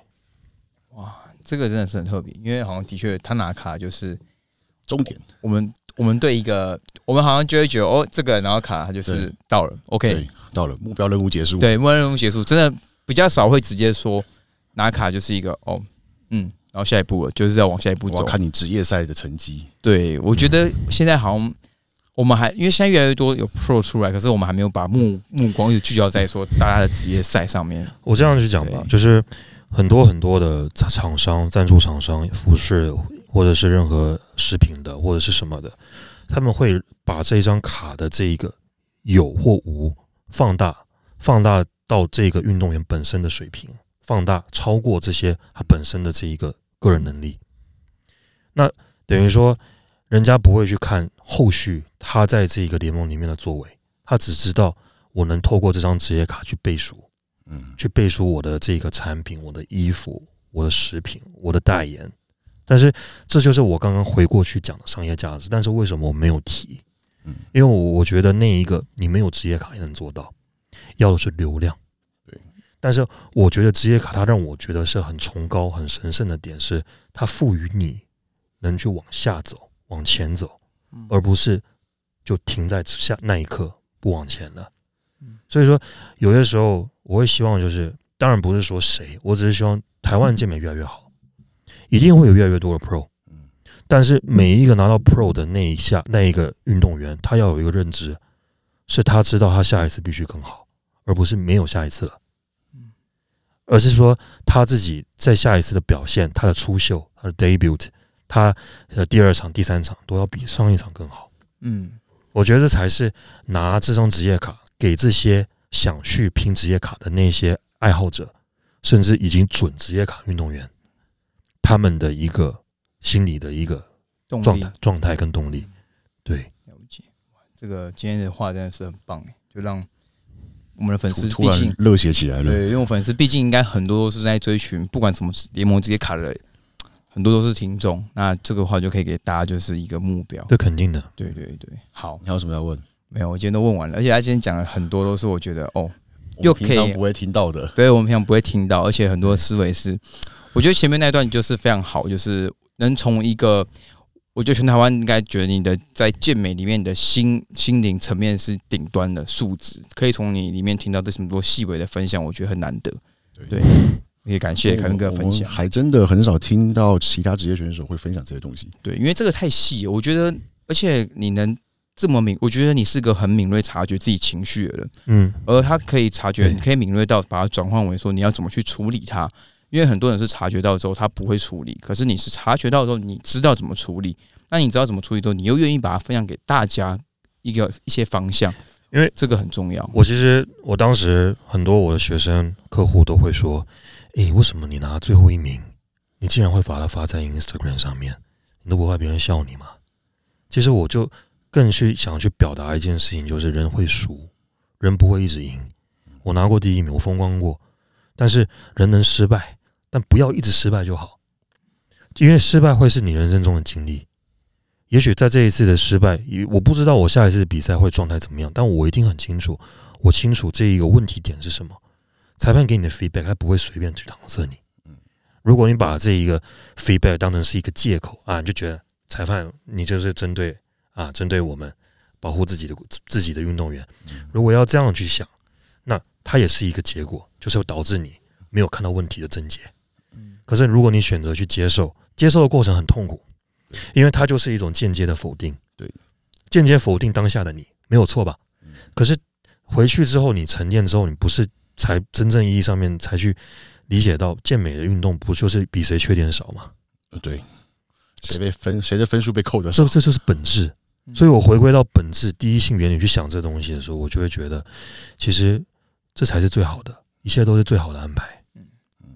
哇，这个真的是很特别，因为好像的确他拿卡就是终点。我们我们对一个，我们好像就会觉得哦，这个拿到卡他就是到了，OK，到了目标任务结束，对，目标任务结束，真的比较少会直接说拿卡就是一个哦，嗯。然后下一步了，就是要往下一步走。看你职业赛的成绩。对，我觉得现在好像我们还因为现在越来越多有 Pro 出来，可是我们还没有把目目光一直聚焦在说大家的职业赛上面。我这样去讲吧，就是很多很多的厂商、赞助厂商、服饰或者是任何食品的或者是什么的，他们会把这张卡的这一个有或无放大，放大到这个运动员本身的水平。放大超过这些他本身的这一个个人能力，那等于说，人家不会去看后续他在这个联盟里面的作为，他只知道我能透过这张职业卡去背书，嗯，去背书我的这个产品、我的衣服、我的食品、我的代言。但是这就是我刚刚回过去讲的商业价值。但是为什么我没有提？嗯，因为我我觉得那一个你没有职业卡也能做到，要的是流量。但是我觉得职业卡它让我觉得是很崇高、很神圣的点，是它赋予你能去往下走、往前走，而不是就停在下那一刻不往前了。所以说，有些时候我会希望，就是当然不是说谁，我只是希望台湾 健美越来越好，一定会有越来越多的 Pro。但是每一个拿到 Pro 的那一下那一个运动员，他要有一个认知，是他知道他下一次必须更好，而不是没有下一次了。而是说他自己在下一次的表现，他的出秀，他的 debut，他的第二场、第三场都要比上一场更好。嗯，我觉得这才是拿这张职业卡给这些想去拼职业卡的那些爱好者，甚至已经准职业卡运动员，他们的一个心理的一个状态、状态跟动力。对，了解。这个今天的话真的是很棒诶，就让。我们的粉丝突然热血起来了，对，因为粉丝毕竟应该很多都是在追寻，不管什么联盟职业卡的，很多都是听众。那这个话就可以给大家就是一个目标，这肯定的。对对对，好，你还有什么要问？没有，我今天都问完了。而且他今天讲了很多，都是我觉得哦，又可以不会听到的，对我们平常不会听到，而且很多思维是，我觉得前面那段就是非常好，就是能从一个。我觉得全台湾应该觉得你的在健美里面的心心灵层面是顶端的素质，可以从你里面听到这么多细微的分享，我觉得很难得。对，也感谢凯文哥分享。还真的很少听到其他职业选手会分享这些东西。对，因为这个太细，我觉得，而且你能这么敏，我觉得你是个很敏锐察觉自己情绪的人。嗯，而他可以察觉，你可以敏锐到把它转换为说你要怎么去处理它。因为很多人是察觉到之后他不会处理，可是你是察觉到之后你知道怎么处理，那你知道怎么处理之后，你又愿意把它分享给大家一个一些方向，因为这个很重要。我其实我当时很多我的学生客户都会说：“诶，为什么你拿最后一名，你竟然会把它发在 Instagram 上面？你都不怕别人笑你吗？”其实我就更去想去表达一件事情，就是人会输，人不会一直赢。我拿过第一名，我风光过，但是人能失败，但不要一直失败就好，因为失败会是你人生中的经历。也许在这一次的失败，我不知道我下一次比赛会状态怎么样，但我一定很清楚，我清楚这一个问题点是什么。裁判给你的 feedback，他不会随便去搪塞你。如果你把这一个 feedback 当成是一个借口啊，你就觉得裁判你就是针对啊，针对我们保护自己的自己的运动员。如果要这样去想，那它也是一个结果，就是会导致你没有看到问题的症结。可是如果你选择去接受，接受的过程很痛苦。因为它就是一种间接的否定，对，间接否定当下的你，没有错吧？可是回去之后，你沉淀之后，你不是才真正意义上面才去理解到健美的运动不就是比谁缺点少吗？对，谁被分谁的分数被扣的少，这这就是本质。所以我回归到本质第一性原理去想这东西的时候，我就会觉得，其实这才是最好的，一切都是最好的安排。嗯，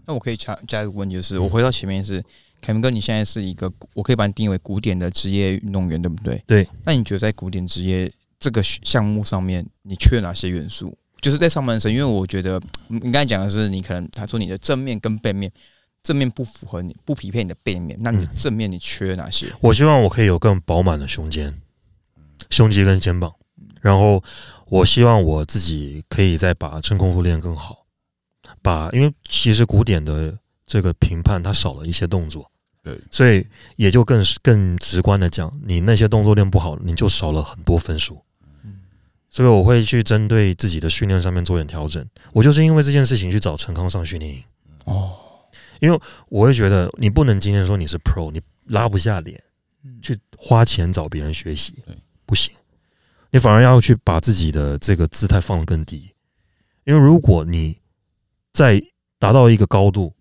那我可以加加一个问题，就是我回到前面是。凯文哥，你现在是一个，我可以把你定义为古典的职业运动员，对不对？对。那你觉得在古典职业这个项目上面，你缺哪些元素？就是在上半身，因为我觉得你刚才讲的是，你可能他说你的正面跟背面，正面不符合你，不匹配你的背面，那你的正面你缺哪些？我希望我可以有更饱满的胸肩、胸肌跟肩膀，然后我希望我自己可以再把真空腹练更好，把因为其实古典的这个评判它少了一些动作。对，所以也就更更直观的讲，你那些动作练不好，你就少了很多分数。所以我会去针对自己的训练上面做点调整。我就是因为这件事情去找陈康上训练营。哦，因为我会觉得你不能今天说你是 pro，你拉不下脸去花钱找别人学习，不行。你反而要去把自己的这个姿态放得更低，因为如果你在达到一个高度。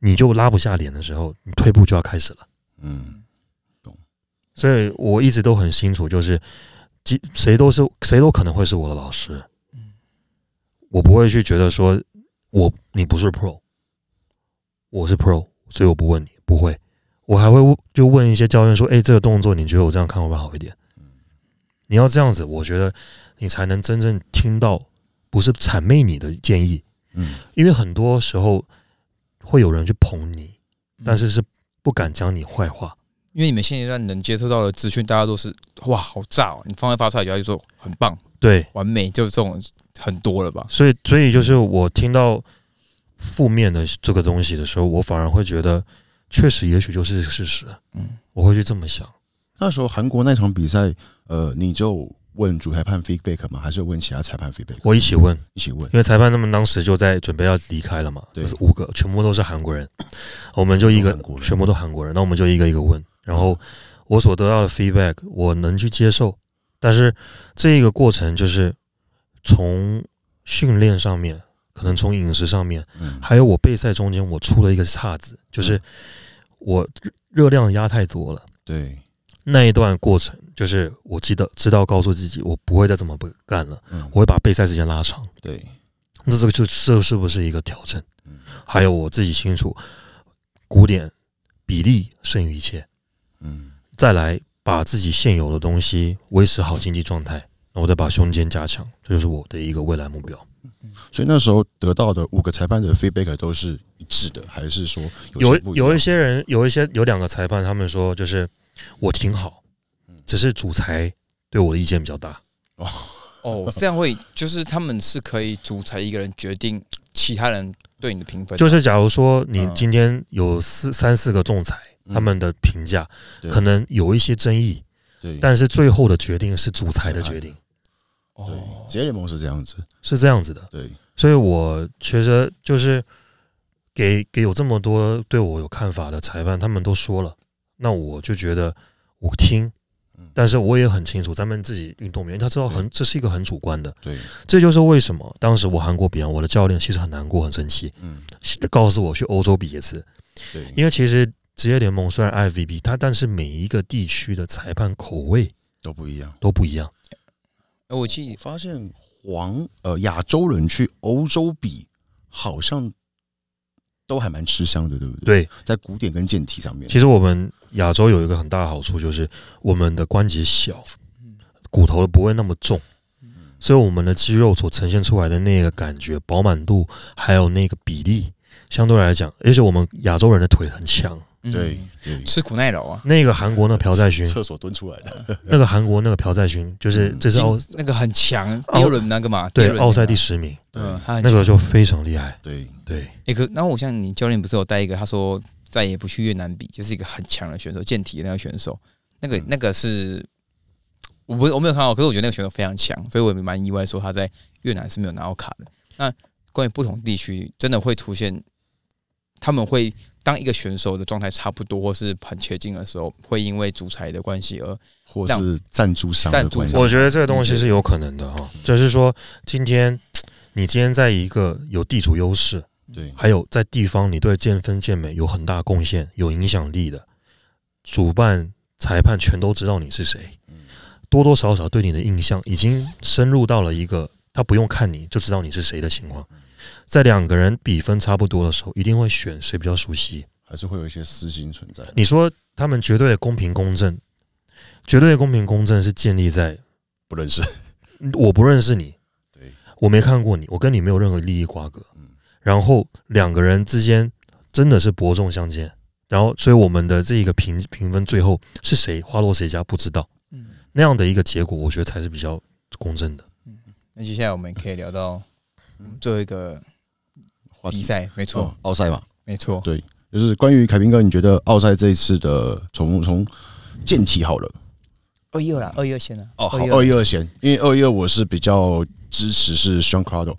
你就拉不下脸的时候，你退步就要开始了。嗯，懂。所以我一直都很清楚，就是谁谁都是谁都可能会是我的老师。嗯，我不会去觉得说我你不是 pro，我是 pro，所以我不问你，不会。我还会就问一些教练说：“哎，这个动作你觉得我这样看会不会好一点？”你要这样子，我觉得你才能真正听到不是谄媚你的建议。嗯，因为很多时候。会有人去捧你，但是是不敢讲你坏话，因为你们现阶段能接受到的资讯，大家都是哇好炸哦！你方案发出来，就说很棒，对，完美，就这种很多了吧？所以，所以就是我听到负面的这个东西的时候，我反而会觉得，确实也许就是事实。嗯，我会去这么想。那时候韩国那场比赛，呃，你就。问主裁判 feedback 吗？还是问其他裁判 feedback？我一起问，一起问，因为裁判他们当时就在准备要离开了嘛，对，五个全部都是韩国人，我们就一个全部都韩国人，那我们就一个一个问，然后我所得到的 feedback 我能去接受，但是这一个过程就是从训练上面，可能从饮食上面，还有我备赛中间我出了一个岔子，就是我热量压太多了，对。那一段过程，就是我记得知道告诉自己，我不会再这么不干了。嗯，我会把备赛时间拉长。对，那这个就这是不是一个调整？嗯，还有我自己清楚，古典比例胜于一切。嗯，再来把自己现有的东西维持好经济状态，然后再把胸肩加强，这就是我的一个未来目标。所以那时候得到的五个裁判的 feedback 都是一致的，还是说有有一些人有一些有两个裁判，他们说就是。我挺好，只是主裁对我的意见比较大。哦哦，这样会就是他们是可以主裁一个人决定其他人对你的评分。就是假如说你今天有四三四个仲裁，他们的评价可能有一些争议，对，但是最后的决定是主裁的决定。哦，职业联盟是这样子，是这样子的。对，所以我觉得就是给给有这么多对我有看法的裁判，他们都说了。那我就觉得，我听，但是我也很清楚，咱们自己运动员他知道很这是一个很主观的，对，这就是为什么当时我韩国比完，我的教练其实很难过、很生气，嗯，告诉我去欧洲比一次，对，因为其实职业联盟虽然 IFBB，它但是每一个地区的裁判口味都不一样。都不一样。哎我记得发现黄呃亚洲人去欧洲比，好像都还蛮吃香的，对不对？对，在古典跟健体上面，其实我们亚洲有一个很大的好处，就是我们的关节小，骨头不会那么重，所以我们的肌肉所呈现出来的那个感觉、饱满度，还有那个比例，相对来讲，而且我们亚洲人的腿很强。对吃苦耐劳啊，那个韩国那朴在勋，厕所蹲出来的，那个韩国那个朴在勋，就是嗯。这是奥那个很强，第二轮那个嘛，对奥赛第十名，嗯，他很那个强。就非常厉害。对，对，那个然后我像你教练不是有带一个，他说再也不去越南比，就是一个很强的选手，健体的那个选手，那个嗯。那个是我不我没有看到，可是我觉得那个选手非常强，所以我也蛮意外说他在越南是没有拿到卡的。那关于不同地区，真的会出现他们会当一个选手的状态差不多或是很接近的时候，会因为主裁的关系而或是赞助商的赞助关系，我觉得这个东西是有可能的哈，就是说今天你今天在一个有地主优势，对。还有在地方你对健分健美有很大贡献、有影响力的主办、裁判全都知道你是谁，多多少少对你的印象已经深入到了一个他不用看你就知道你是谁的情况。在两个人比分差不多的时候，一定会选谁比较熟悉。还是会有一些私心存在。你说他们绝对的公平公正，绝对的公平公正是建立在不认识，我不认识你，对，我没看过你，我跟你没有任何利益瓜葛。嗯，然后两个人之间真的是伯仲相见，然后所以我们的这一个评评分最后是谁花落谁家不知道，嗯，那样的一个结果，我觉得才是比较公正的。嗯。那接下来我们可以聊到嗯最后一个比赛，没错，哦，奥赛嘛，没错，对，就是关于凯宾哥，你觉得奥赛这一次的从从健体好了。二一二啦，二一二先啦，哦，好212二。一二先，因为二一二我是比较支持是 Sean Crowder，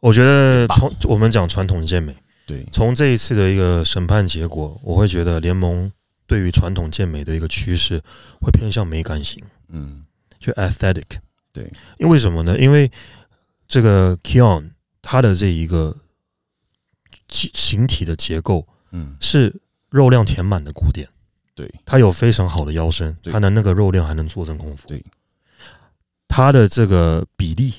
我觉得从我们讲传统健美，对，从这一次的一个审判结果，我会觉得联盟对于传统健美的一个趋势会偏向美感型。嗯，就 aesthetic。对，因为什么呢？因为这个 Keon 它的这一个形形体的结构嗯，是肉量填满的古典，对，它有非常好的腰身，对。它的那个肉量还能做成功夫。对，它的这个比例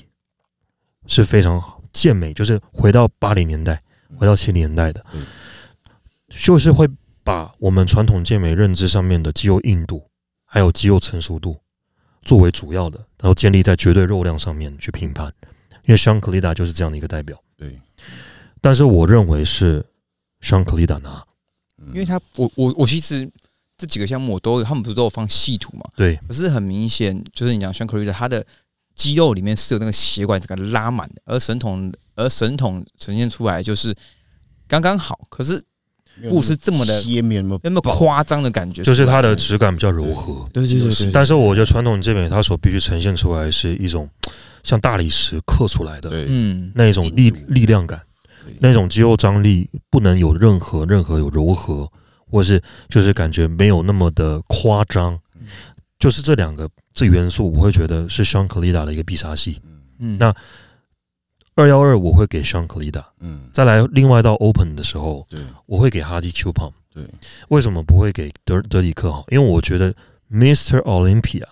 是非常好，健美就是回到八零年代、回到七零年代的，就是会把我们传统健美认知上面的肌肉硬度还有肌肉成熟度作为主要的，然后建立在绝对肉量上面去评判。因为香克利达就是这样的一个代表，对，但是我认为是香克利达拿，嗯。因为他我我我其实这几个项目我都有，他们不是都有放细图嘛？对。可是很明显，就是你讲像 c o r i 他的肌肉里面是有那个血管整个拉满的，而神童而神童呈现出来就是刚刚好，可是不是这么的贴面那么夸张的感觉，就是它的质感比较柔和。对对对对，但是我觉得传统这边它所必须呈现出来是一种像大理石刻出来的，嗯那一种力力量感，那种肌肉张力不能有任何任何有柔和，或是就是感觉没有那么的夸张，就是这两个这元素，我会觉得是香克利达的一个必杀技。嗯那二幺二我会给香克利达，嗯，再来另外到 Open 的时候，对我会给哈迪 Q Pump。对，为什么不会给德德里克好？因为我觉得 Mr. Olympia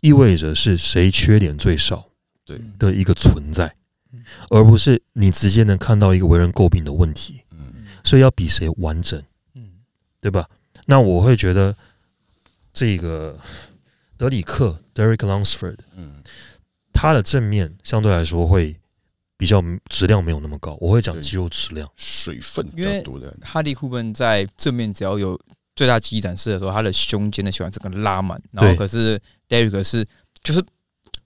意味着是谁缺点最少对，的一个存在嗯，而不是你直接能看到一个为人诟病的问题。嗯，所以要比谁完整，嗯。对吧？那我会觉得这个德里克 Derek Lunsford 嗯，他的正面相对来说会比较质量没有那么高，我会讲肌肉质量。水分比较多的，哈利库本在正面只要有最大肌力展示的时候，他的胸肩的血管整个拉满，然后可是 Derek 是就是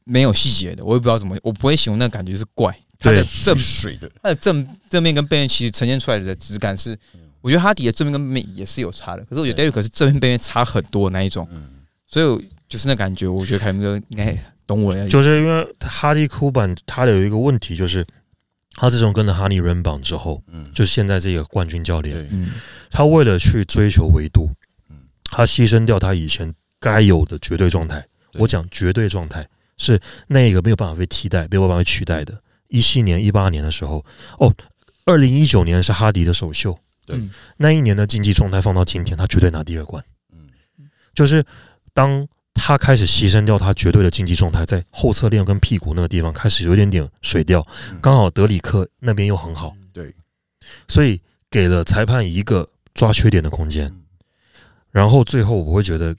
没有细节的，我也不知道怎么，我不会形容那个感觉是怪。他的对正水的，它的正正面跟背面其实呈现出来的质感是，我觉得哈迪的正面跟背面也是有差的，可是我觉得对。Derek 是正面背面差很多那一种，嗯，所以就是那感觉，我觉得凯文哥应该懂我的意思，就是因为哈利库版他的有一个问题，就是他自从跟了哈尼人榜之后，嗯，就是现在这个冠军教练，嗯他为了去追求维度嗯，他牺牲掉他以前该有的绝对状态。我讲绝对状态是那个没有办法被替代、没有办法被取代的。一七年、一八年的时候，哦，二零一九年是哈迪的首秀，对嗯那一年的竞技状态放到今天，他绝对拿第二冠。嗯就是当他开始牺牲掉他绝对的竞技状态，在后侧链跟屁股那个地方开始有一点点水掉，嗯刚好德里克那边又很好，对，所以给了裁判一个抓缺点的空间。嗯然后最后我会觉得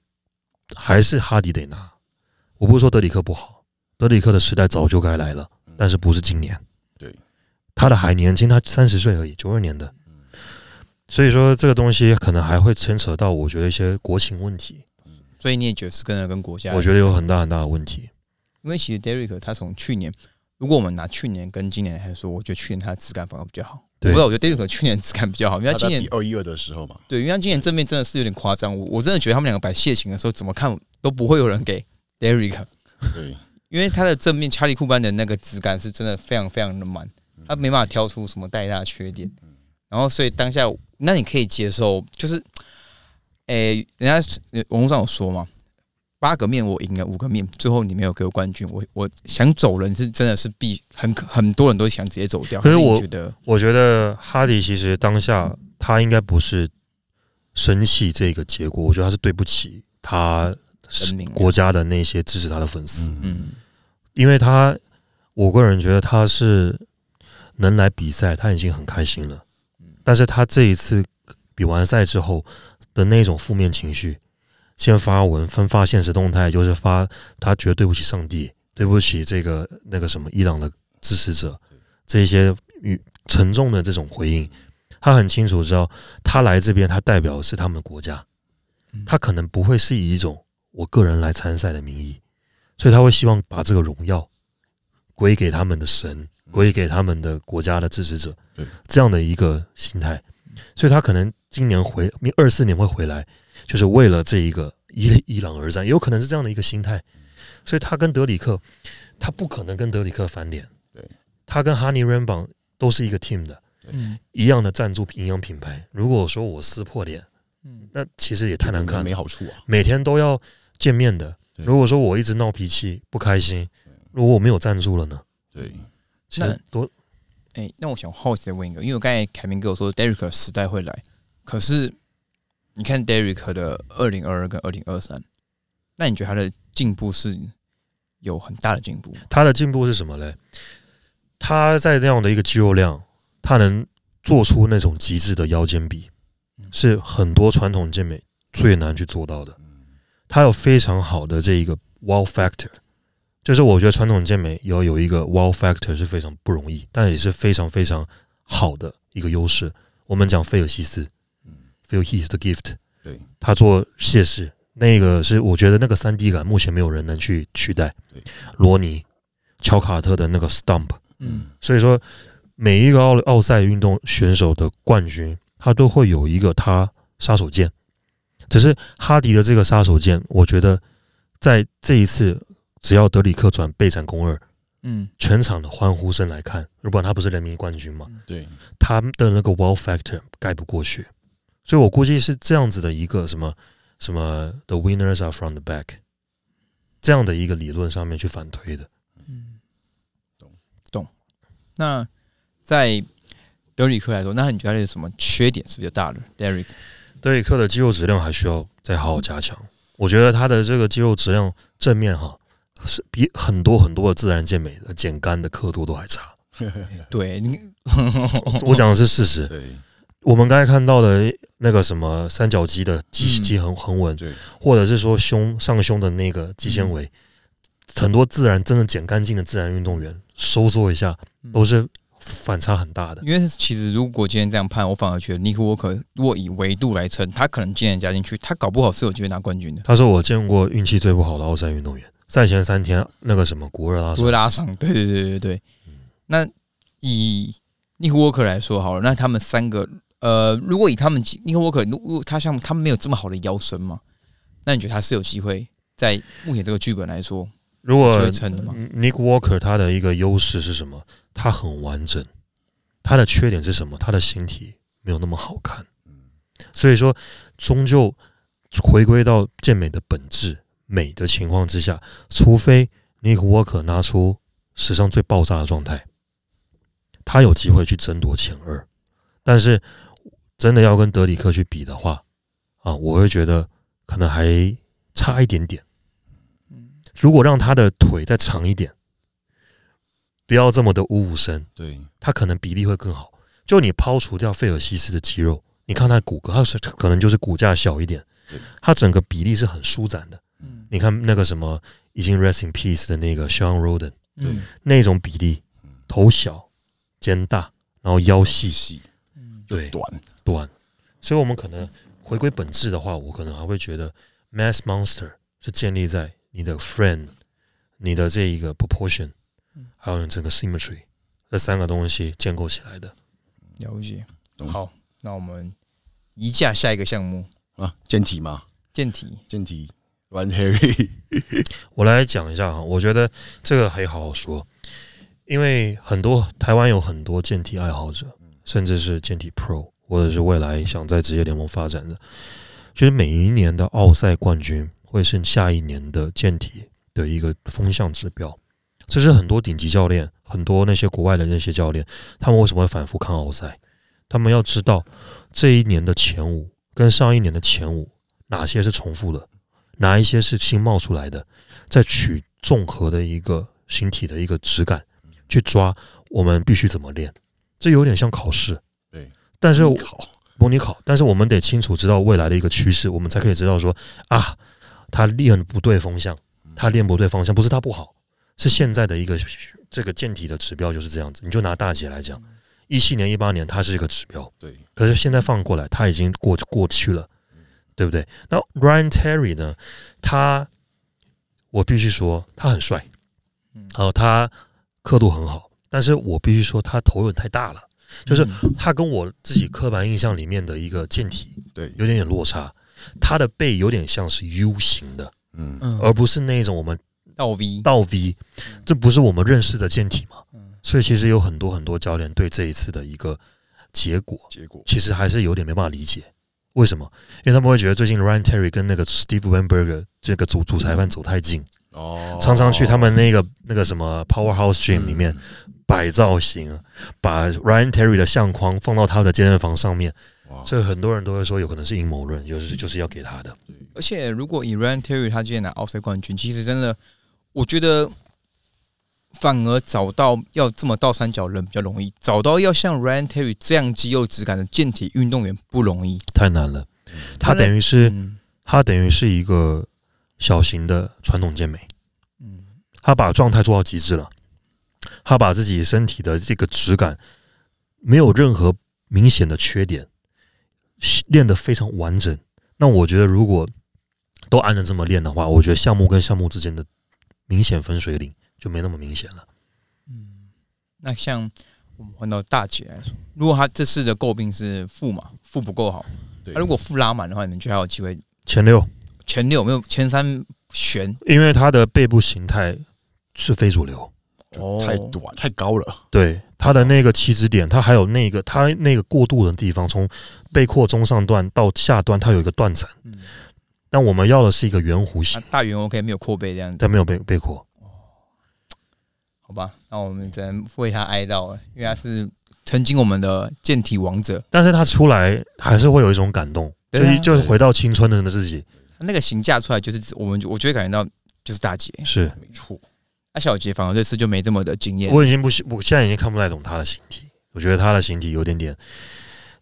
还是哈迪得拿。我不是说德里克不好，德里克的时代早就该来了，但是不是今年。对，他的还年轻，他三十岁而已，九二年的。嗯所以说这个东西可能还会牵扯到我觉得一些国情问题，所以你也觉得是跟跟国家，我觉得有很大很大的问题。因为其实 Derek 他从去年，如果我们拿去年跟今年来说，我觉得去年他的质感反而比较好。我对不知道，我觉得 Derek 去年质感比较好，因为他今年二一二的时候嘛，对，因为他今年正面真的是有点夸张。我我真的觉得他们两个摆谢琴的时候，怎么看都不会有人给 Derek，对，因为他的正面查理库班的那个质感是真的非常非常的满，他没办法挑出什么太大的缺点。然后所以当下，那你可以接受，就是，诶、人家呃网络上有说嘛，八个面我赢了五个面，最后你没有给我冠军，我我想走人是真的是必很很多人都想直接走掉。你可是我觉得，我觉得哈迪其实当下他应该不是生气这个结果，我觉得他是对不起他人民啊国家的那些支持他的粉丝，嗯嗯。因为他我个人觉得他是能来比赛，他已经很开心了。但是他这一次比完赛之后的那种负面情绪，先发文分发现实动态，就是发他觉得对不起上帝，对不起这个那个什么伊朗的支持者，这些与沉重的这种回应，他很清楚知道他来这边，他代表的是他们的国家，他可能不会是以一种我个人来参赛的名义，所以他会希望把这个荣耀归给他们的神，归给他们的国家的支持者，这样的一个心态，所以他可能今年回，二四年会回来，就是为了这一个伊伊朗而战，也有可能是这样的一个心态，所以他跟德里克，他不可能跟德里克翻脸，对，他跟哈尼 b o 都是一个 team 的，嗯一样的赞助营养品牌，如果说我撕破脸，嗯。那其实也太难看了。没。好处啊。每天都要见面的。如果说我一直闹脾气、不开心，如果我没有赞助了呢？对，其实多哎、那我想好奇的问一个，因为我刚才凯明跟我说 Derek 时代会来，可是你看 Derek 的二零二二跟二零二三，那你觉得他的进步是有很大的进步？他的进步是什么嘞？他在这样的一个肌肉量，他能做出那种极致的腰间比，是很多传统健美最难去做到的。他有非常好的这一个 wow factor，就是我觉得传统健美要有一个 wow factor 是非常不容易，但也是非常非常好的一个优势。我们讲菲尔西斯，Phil Heath 的 gift，对，他做谢氏，那个是我觉得那个三 D 感目前没有人能去取代对。罗尼、乔卡特的那个 stump，嗯所以说每一个奥奥赛运动选手的冠军，他都会有一个他杀手锏。只是哈迪的这个杀手锏，我觉得在这一次，只要德里克转备战攻二，嗯。全场的欢呼声来看，如果他不是人民冠军嘛，对，他的那个 wow factor 盖不过去，所以我估计是这样子的一个什么什么 the winners are from the back 这样的一个理论上面去反推的。嗯，懂。懂。那在德里克来说，那你觉得他有什么缺点是比较大的？Derek，德里克的肌肉质量还需要再好好加强。我觉得他的这个肌肉质量正面哈是比很多很多的自然健美的减干的刻度都还差。对你，我讲的是事实。对，我们刚才看到的那个什么三角肌的肌嗯肌横横纹，对，或者是说胸上胸的那个肌纤维，很多自然真的减干净的自然运动员收缩一下都是反差很大的。因为其实如果今天这样判，我反而觉得 Nick Walker 如果以维度来称，他可能今年加进去，他搞不好是有机会拿冠军的。他是我见过运气最不好的奥赛运动员。赛前三天那个什么古尔拉不会拉伤，对对对对对。嗯那以 Nick Walker 来说好了，那他们三个，呃，如果以他们 Nick Walker，如果他像他们没有这么好的腰身嘛，那你觉得他是有机会在目前这个剧本来说，如果 Nick Walker 他的一个优势是什么？他很完整。他的缺点是什么？他的形体没有那么好看。所以说，终究回归到健美的本质美的情况之下，除非 Nick Walker 拿出史上最爆炸的状态，他有机会去争夺前二。但是真的要跟德里克去比的话，啊，我会觉得可能还差一点点。如果让他的腿再长一点，不要这么的五五身，对，它可能比例会更好。就你抛除掉费尔西斯的肌肉，你看他骨骼，它是可能就是骨架小一点。对，他整个比例是很舒展的。嗯。你看那个什么已经 rest in peace 的那个 Sean Roden 嗯。那种比例，头小、肩大，然后腰细，细。嗯。对。短，短。所以，我们可能回归本质的话，我可能还会觉得 Mass Monster 是建立在你的 friend、你的这一个 proportion，嗯还有你整个 symmetry 这三个东西建构起来的。了解。懂好，那我们移驾下一个项目，啊，健体吗，健体。健体 Run Harry，我来讲一下哈，我觉得这个可以好好说，因为很多台湾有很多健体爱好者，甚至是健体 Pro，或者是未来想在职业联盟发展的，就是每一年的奥赛冠军会是下一年的健体的一个风向指标。这是很多顶级教练，很多那些国外的那些教练，他们为什么会反复看奥赛？他们要知道这一年的前五跟上一年的前五哪些是重复的，哪一些是新冒出来的，再取综合的一个形体的一个质感去抓，我们必须怎么练？这有点像考试，对，但是好，模拟考，但是我们得清楚知道未来的一个趋势，我们才可以知道说啊，他练不对风向，他练不对方向，不是他不好，是现在的一个这个健体的指标就是这样子。你就拿大姐来讲，一七年、一八年它是一个指标，对，可是现在放过来，他已经过过去了，对不对？那 Ryan Terry 呢？他我必须说他很帅，嗯还有他刻度很好，但是我必须说他头有点太大了，就是嗯他跟我自己刻板印象里面的一个健体对，有点点落差。他的背有点像是 U 型的，嗯，嗯而不是那种我们倒 V，倒 V，这不是我们认识的健体嘛？嗯所以其实有很多很多教练对这一次的一个结果，结果其实还是有点没办法理解。为什么？因为他们会觉得最近 Ryan Terry 跟那个 Steve Weinberger 这个主主裁判走太近，哦，常常去他们那个那个什么 Powerhouse Gym 里面嗯摆造型，把 Ryan Terry 的相框放到他的健身房上面，所以很多人都会说有可能是阴谋论，就是就是要给他的。而且如果以 Ryan Terry 他今天拿奥赛冠军，其实真的，我觉得反而找到要这么倒三角人比较容易，找到要像 Ryan Terry 这样肌肉质感的健体运动员不容易。太难了。他等于是嗯他等于是一个小型的传统健美，嗯他把状态做到极致了，他把自己身体的这个质感没有任何明显的缺点，练得非常完整。那我觉得如果都按照这么练的话，我觉得项目跟项目之间的明显分水岭就没那么明显了。嗯，那像我们换到大姐来说，如果他这次的诟病是负嘛，负不够好，对那如果负拉满的话，你们觉得还有机会前六，前六没有前三悬？因为他的背部形态是非主流，哦太短太高了，对它的那个起止点，它还有那个它那个过渡的地方，从背阔中上段到下段，它有一个断层。嗯，但我们要的是一个圆弧形，大圆 OK 没有扩背这样子，但没有背背阔。好吧？那我们只能为他哀悼了，因为他是曾经我们的健体王者，但是他出来还是会有一种感动，就对啊就是回到青春的自己。那个形架出来就是我们我就会感觉到就是大姐，是没错，那小杰反而这次就没这么的惊艳。我已经不，我现在已经看不太懂他的形体，我觉得他的形体有点点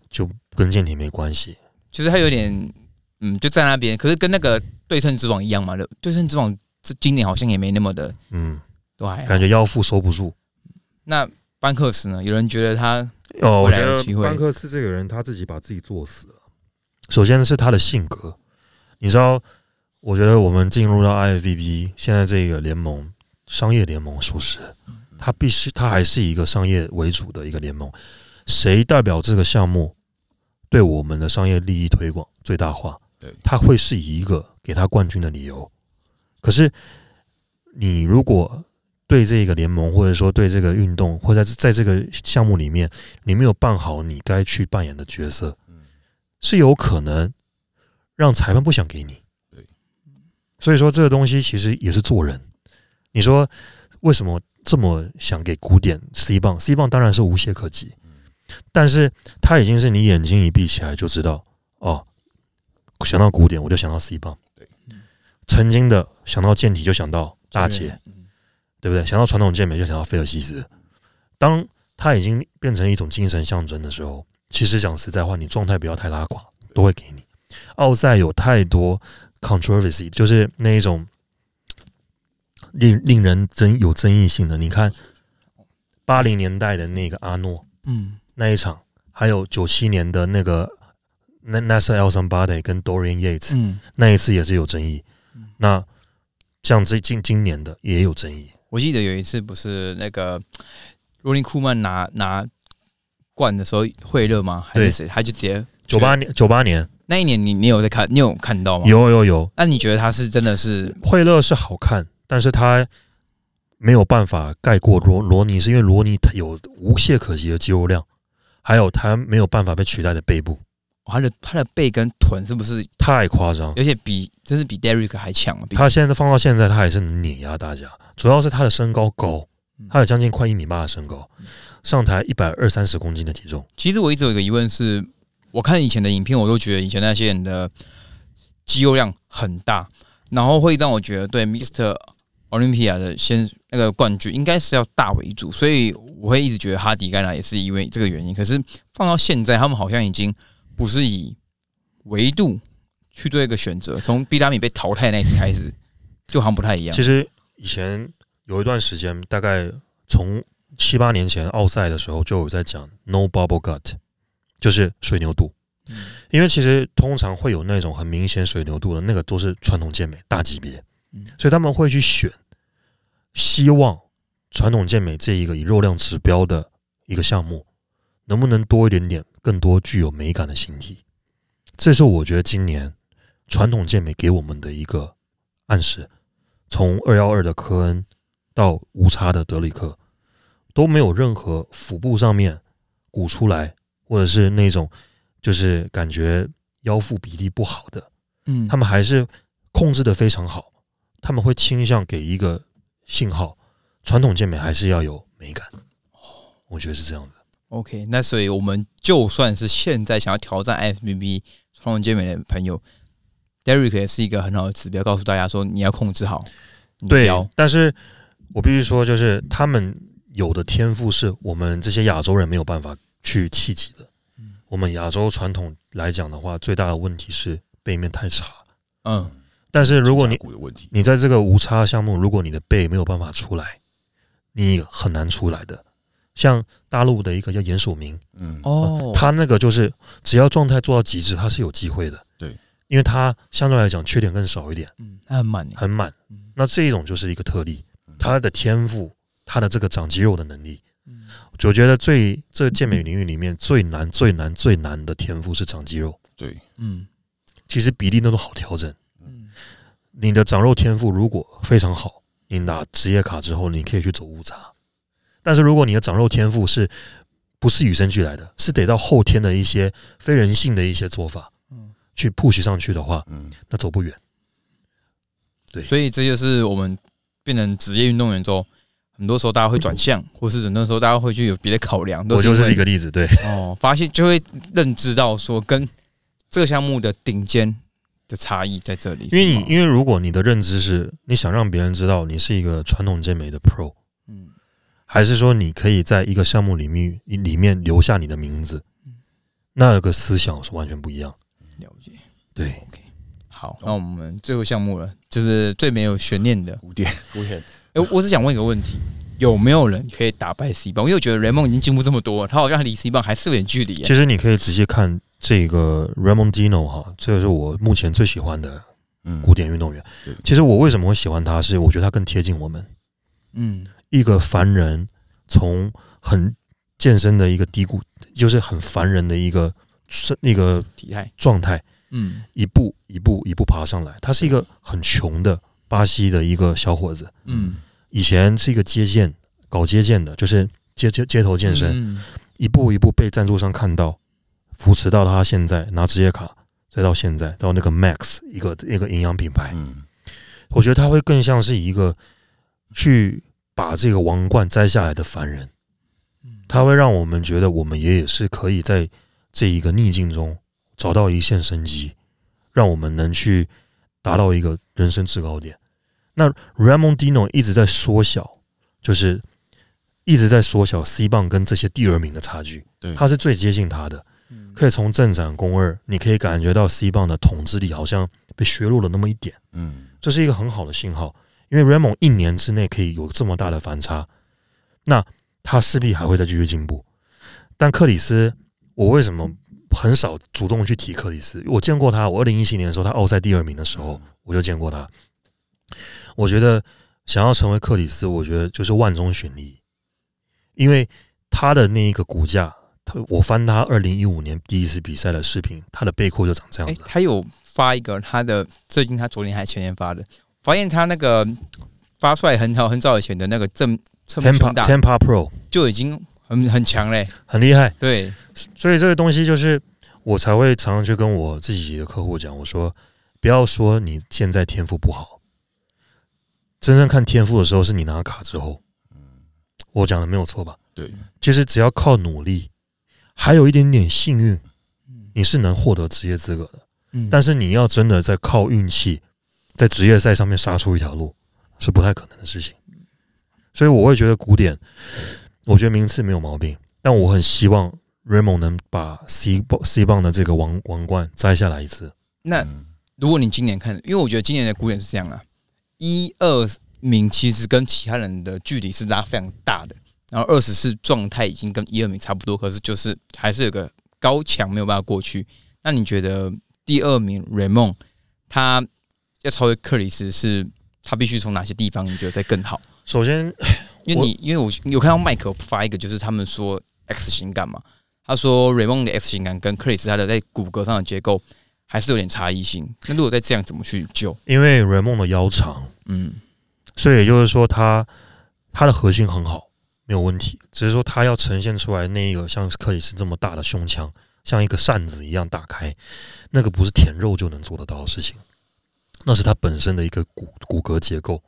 就跟健体没关系。就是他有点嗯就在那边，可是跟那个对称之网一样嘛的，对称之网这今年好像也没那么的嗯，都还好感觉腰腹收不住。那班克斯呢？有人觉得他哦，我觉得班克斯这个人他自己把自己作死了。首先是他的性格，你知道，我觉得我们进入到 IFBB 现在这个联盟，商业联盟属实，它必须它还是一个商业为主的一个联盟。谁代表这个项目对我们的商业利益推广最大化？对他会是一个给他冠军的理由。可是你如果对这个联盟，或者说对这个运动，或者在在这个项目里面，你没有办好你该去扮演的角色，是有可能让裁判不想给你。对，所以说这个东西其实也是做人。你说为什么这么想给古典 C 棒？C 棒当然是无懈可击，但是他已经是你眼睛一闭起来就知道哦，想到古典我就想到 C 棒。对，曾经的想到健体就想到大姐，嗯对不对？想到传统健美就想到菲尔西斯。当它已经变成一种精神象征的时候，其实讲实在话，你状态不要太拉垮，都会给你。奥赛有太多 controversy，就是那一种令令人争有争议性的。你看八零年代的那个阿诺嗯那一场，还有九七年的那个那 Nasser El Sambade 跟 Dorian Yates 嗯，那一次也是有争议嗯。那像这近今年的也有争议。我记得有一次不是那个罗尼库曼拿拿冠的时候惠勒吗？还是对谁？他就直接九八年，九八年那一年你你有在看？你有看到吗？。有有有，那你觉得他是真的是惠勒是好看，但是他没有办法盖过罗罗尼，是因为罗尼他有无懈可击的肌肉量，还有他没有办法被取代的背部，他的他的背跟臀是不是？太夸张。而且比真是比 Derek 还强他现在放到现在，他也是能碾压大家，主要是他的身高高嗯，他有将近快一米八的身高，上台一百二三十公斤的体重，其实我一直有一个疑问是，我看以前的影片，我都觉得以前那些人的肌肉量很大，然后会让我觉得对 Mr. Olympia 的先那个冠军应该是要大为主，所以我会一直觉得哈迪盖纳也是因为这个原因。可是放到现在，他们好像已经不是以维度去做一个选择，从比达米被淘汰那一次开始，就好像不太一样其。实以前有一段时间，大概从七八年前奥赛的时候就有在讲 no bubble gut，就是水牛肚。嗯因为其实通常会有那种很明显水牛肚的那个都是传统健美大级别嗯，所以他们会去选希望传统健美这一个以肉量指标的一个项目，能不能多一点点更多具有美感的形体？这是我觉得今年传统健美给我们的一个暗示。从二幺二的科恩到无差的德里克，都没有任何腹部上面鼓出来，或者是那种就是感觉腰腹比例不好的，嗯他们还是控制的非常好。他们会倾向给一个信号，传统健美还是要有美感。我觉得是这样的。OK，那所以我们就算是现在想要挑战 FBB 传统健美的朋友，Derek 也是一个很好的指标，告诉大家说你要控制好对腰。，但是我必须说，就是他们有的天赋是我们这些亚洲人没有办法去企及的。我们亚洲传统来讲的话，最大的问题是背面太差。嗯，但是如果你你在这个无差项目，如果你的背没有办法出来，你很难出来的。像大陆的一个叫严守明，嗯，哦，他那个就是只要状态做到极致，他是有机会的。对，因为他相对来讲缺点更少一点，嗯，他很满，很满嗯。那这一种就是一个特例，他的天赋，他的这个长肌肉的能力，嗯。我觉得最这健美领域里面最难、最难、最难的天赋是长肌肉。对，嗯。其实比例那都好调整。嗯。你的长肉天赋如果非常好，你拿职业卡之后，你可以去走误差。但是如果你的长肉天赋是不是与生俱来的，是得到后天的一些非人性的一些做法嗯，去 push 上去的话，嗯，那走不远。对所以这就是我们变成职业运动员之后，很多时候大家会转向，或是很多时候大家会去有别的考量。都我就是一个例子，对，哦，发现就会认知到说跟这个项目的顶尖的差异在这里。因为你因为如果你的认知是你想让别人知道你是一个传统健美的 pro，嗯还是说你可以在一个项目里面里面留下你的名字嗯，那个思想是完全不一样。了解。对，OK，好，那我们最后项目了，就是最没有悬念的。古典，古典，哎、我只想问一个问题：有没有人可以打败 C 棒？因为我觉得雷蒙已经进步这么多，他好像离 C 棒还是有点距离耶。其实你可以直接看这个 Ramondino 哈，这个是我目前最喜欢的嗯，古典运动员对。其实我为什么会喜欢他，是我觉得他更贴近我们嗯一个凡人，从很健身的一个低谷，就是很凡人的一个是那个体态，状态，嗯。一步一步一步爬上来。他是一个很穷的巴西的一个小伙子，嗯，以前是一个接健搞接健的，就是街街街头健身，嗯。一步一步被赞助商看到，扶持到他现在拿职业卡，再到现在到那个 Max 一个一个营养品牌，嗯。我觉得他会更像是一个去把这个王冠摘下来的凡人，他会让我们觉得我们也也是可以在这一个逆境中找到一线生机，让我们能去达到一个人生制高点。那 Ramon Dino 一直在缩小，就是一直在缩小 C 棒跟这些第二名的差距，对，他是最接近他的。可以从正展攻二，你可以感觉到 C 棒的统治力好像被削弱了那么一点。嗯这是一个很好的信号，因为 Ramon 一年之内可以有这么大的反差，那他势必还会再继续进步。但克里斯，我为什么很少主动去提克里斯？我见过他，我二零一七年的时候，他奥赛第二名的时候，我就见过他。我觉得想要成为克里斯，我觉得就是万中选一，因为他的那一个骨架，他我翻他二零一五年第一次比赛的视频，他的背阔就长这、样子。他有发一个他的，最近他昨天还前天发的，发现他那个发出来很早很早以前的那个正侧面 Tempa Tempa Pro 就已经很很强嘞。很厉害，对，所以这个东西就是我才会常常去跟我自己的客户讲，我说不要说你现在天赋不好，真正看天赋的时候是你拿卡之后。我讲的没有错吧？对，其实只要靠努力，还有一点点幸运，你是能获得职业资格的。嗯但是你要真的在靠运气，在职业赛上面杀出一条路，是不太可能的事情。所以我会觉得古典，我觉得名次没有毛病，但我很希望 Raymond 能把 C 棒 C 棒的这个王王冠摘下来一次。那嗯如果你今年看，因为我觉得今年的古典是这样啊，一二名其实跟其他人的距离是拉非常大的，然后二十四状态已经跟一二名差不多，可是就是还是有个高墙没有办法过去。那你觉得第二名 Raymond 他要超越克里斯是？他必须从哪些地方你觉得再更好？首先，因为你因为我有看到麦克发一个，就是他们说 X 型感嘛，他说 Raymond 的 X 型感跟克里斯他的在骨骼上的结构还是有点差异性。那如果再这样，怎么去救？因为 Raymond 的腰长，嗯所以也就是说他他的核心很好，没有问题，只是说他要呈现出来那一个像克里斯这么大的胸腔，像一个扇子一样打开，那个不是舔肉就能做得到的事情，那是他本身的一个骨骨骼结构。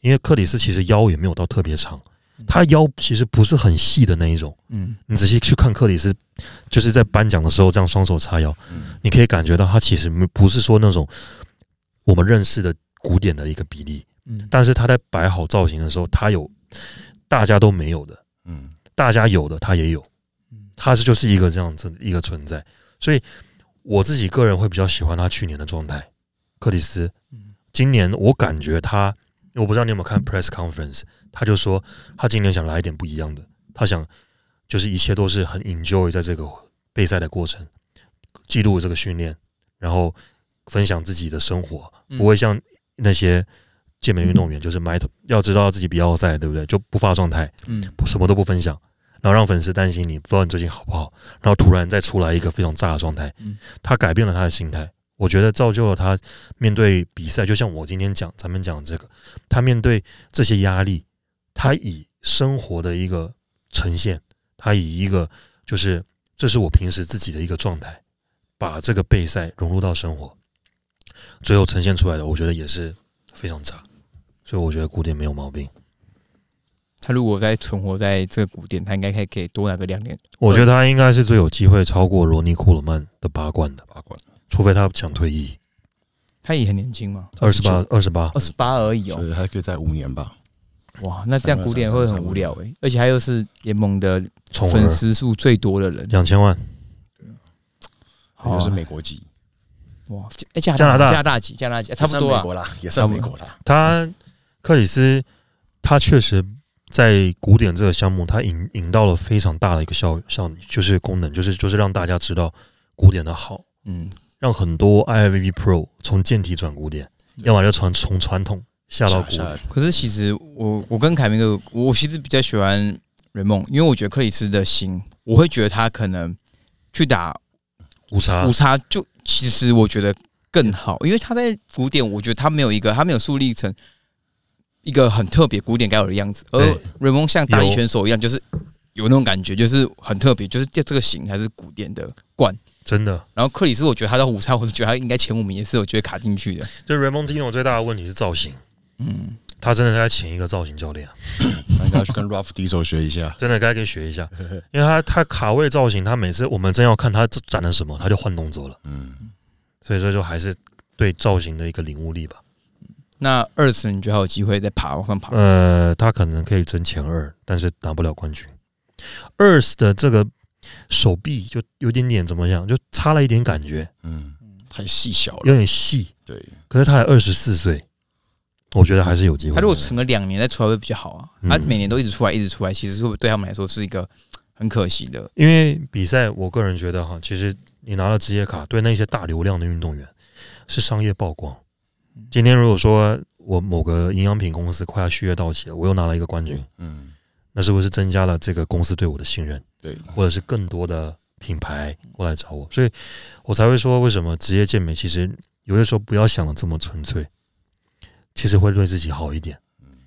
因为克里斯其实腰也没有到特别长，他腰其实不是很细的那一种。嗯你仔细去看克里斯，就是在颁奖的时候这样双手叉腰，嗯你可以感觉到他其实没不是说那种我们认识的古典的一个比例，嗯，但是他在摆好造型的时候，他有大家都没有的，嗯大家有的他也有嗯，他是就是一个这样子一个存在，所以我自己个人会比较喜欢他去年的状态。克里斯嗯。今年我感觉他，我不知道你有没有看 press conference，他就说他今年想来一点不一样的，他想就是一切都是很 enjoy 在这个备赛的过程，记录这个训练，然后分享自己的生活，嗯。不会像那些健美运动员，就是埋头要知道自己比奥赛，对不对？就不发状态，嗯。什么都不分享，然后让粉丝担心你，不知道你最近好不好，然后突然再出来一个非常炸的状态嗯，他改变了他的心态，我觉得造就了他面对比赛，就像我今天讲咱们讲这个，他面对这些压力，他以生活的一个呈现，他以一个就是这是我平时自己的一个状态，把这个备赛融入到生活，最后呈现出来的，我觉得也是非常炸，所以我觉得古典没有毛病。他如果再存活在这个古典，他应该可以可以多拿个两年。我觉得他应该是最有机会超过罗尼库尔曼的八冠的，八冠，除非他想退役。他也很年轻嘛，二十八，二十八。二，十八而已所哦。以还可以再五年吧。哇，那这样古典会很无聊诶、而且他又是联盟的粉丝数最多的人，两千万，好啊。又是美国籍，哇，哎加加拿大。加拿大籍，加拿大籍差不多啊。也算美国啦，也算美国啦。他克里斯，他确实在古典这个项目，他引引到了非常大的一个效效，就是功能，就是就是让大家知道古典的好，嗯，让很多 IIVB Pro 从健体转古典，要么就传从传统下到古典。可是其实我我跟凯明哥，我其实比较喜欢瑞梦，因为我觉得克里斯的型，我会觉得他可能去打五杀。五杀，就其实我觉得更好，因为他在古典，我觉得他没有一个，他没有树立成一个很特别古典该有的样子，而对。瑞梦像打力有。选手一样，就是有那种感觉，就是很特别，就是这这个型还是古典的冠，真的。然后克里斯，我觉得他的五差，我是觉得他应该前五名也是我觉得卡进去的。就 Raymond Dino 最大的问题是造型，嗯，他真的该请一个造型教练，那应该去跟 Ralph Diesel 学一下。真的该给学一下，因为他他卡位造型，他每次我们真要看他展了什么，他就换动作了，嗯，所以这就还是对造型的一个领悟力吧。那二次你觉得还有机会再爬往上爬？呃，他可能可以争前二，但是拿不了冠军。二的这个手臂就有点点怎么样，就差了一点感觉，嗯，太细小了。有点细。对，可是他才二十四岁，我觉得还是有机会。他如果撑个两年再出来会比较好啊。嗯他每年都一直出来，一直出来，其实会对他们来说是一个很可惜的。因为比赛，我个人觉得哈，其实你拿了职业卡，对那些大流量的运动员是商业曝光。今天如果说我某个营养品公司快要续约到期了，我又拿了一个冠军，嗯，那是不是增加了这个公司对我的信任，对，或者是更多的品牌过来找我？所以我才会说，为什么职业健美其实有的时候不要想的这么纯粹，其实会对自己好一点。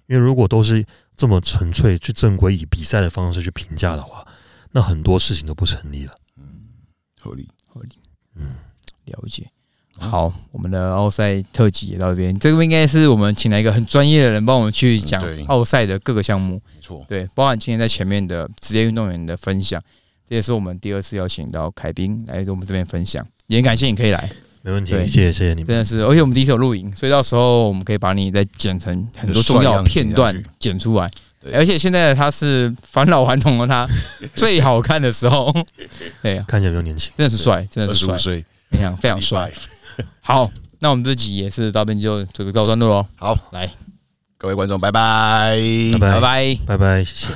因为如果都是这么纯粹去正规以比赛的方式去评价的话，那很多事情都不成立了。嗯合理合理。嗯。了解。好，我们的奥赛特辑也到这边，这个应该是我们请来一个很专业的人帮我们去讲奥赛的各个项目，没错。对，包含今天在前面的职业运动员的分享，这也是我们第二次邀请到凯宾来我们这边分享，也很感谢你可以来，没问题，谢谢谢谢你们。真的是，而且我们第一次有录影，所以到时候我们可以把你再剪成很多重要的片段剪出来，对。而且现在他是返老还童的他最好看的时候，对呀、看起来比较年轻。真的是帅，真的是帅，非常非常帅。好，那我们这集也是到这边就这个告一段落喽，好，来，各位观众，拜拜，拜拜。拜拜。拜拜，谢谢。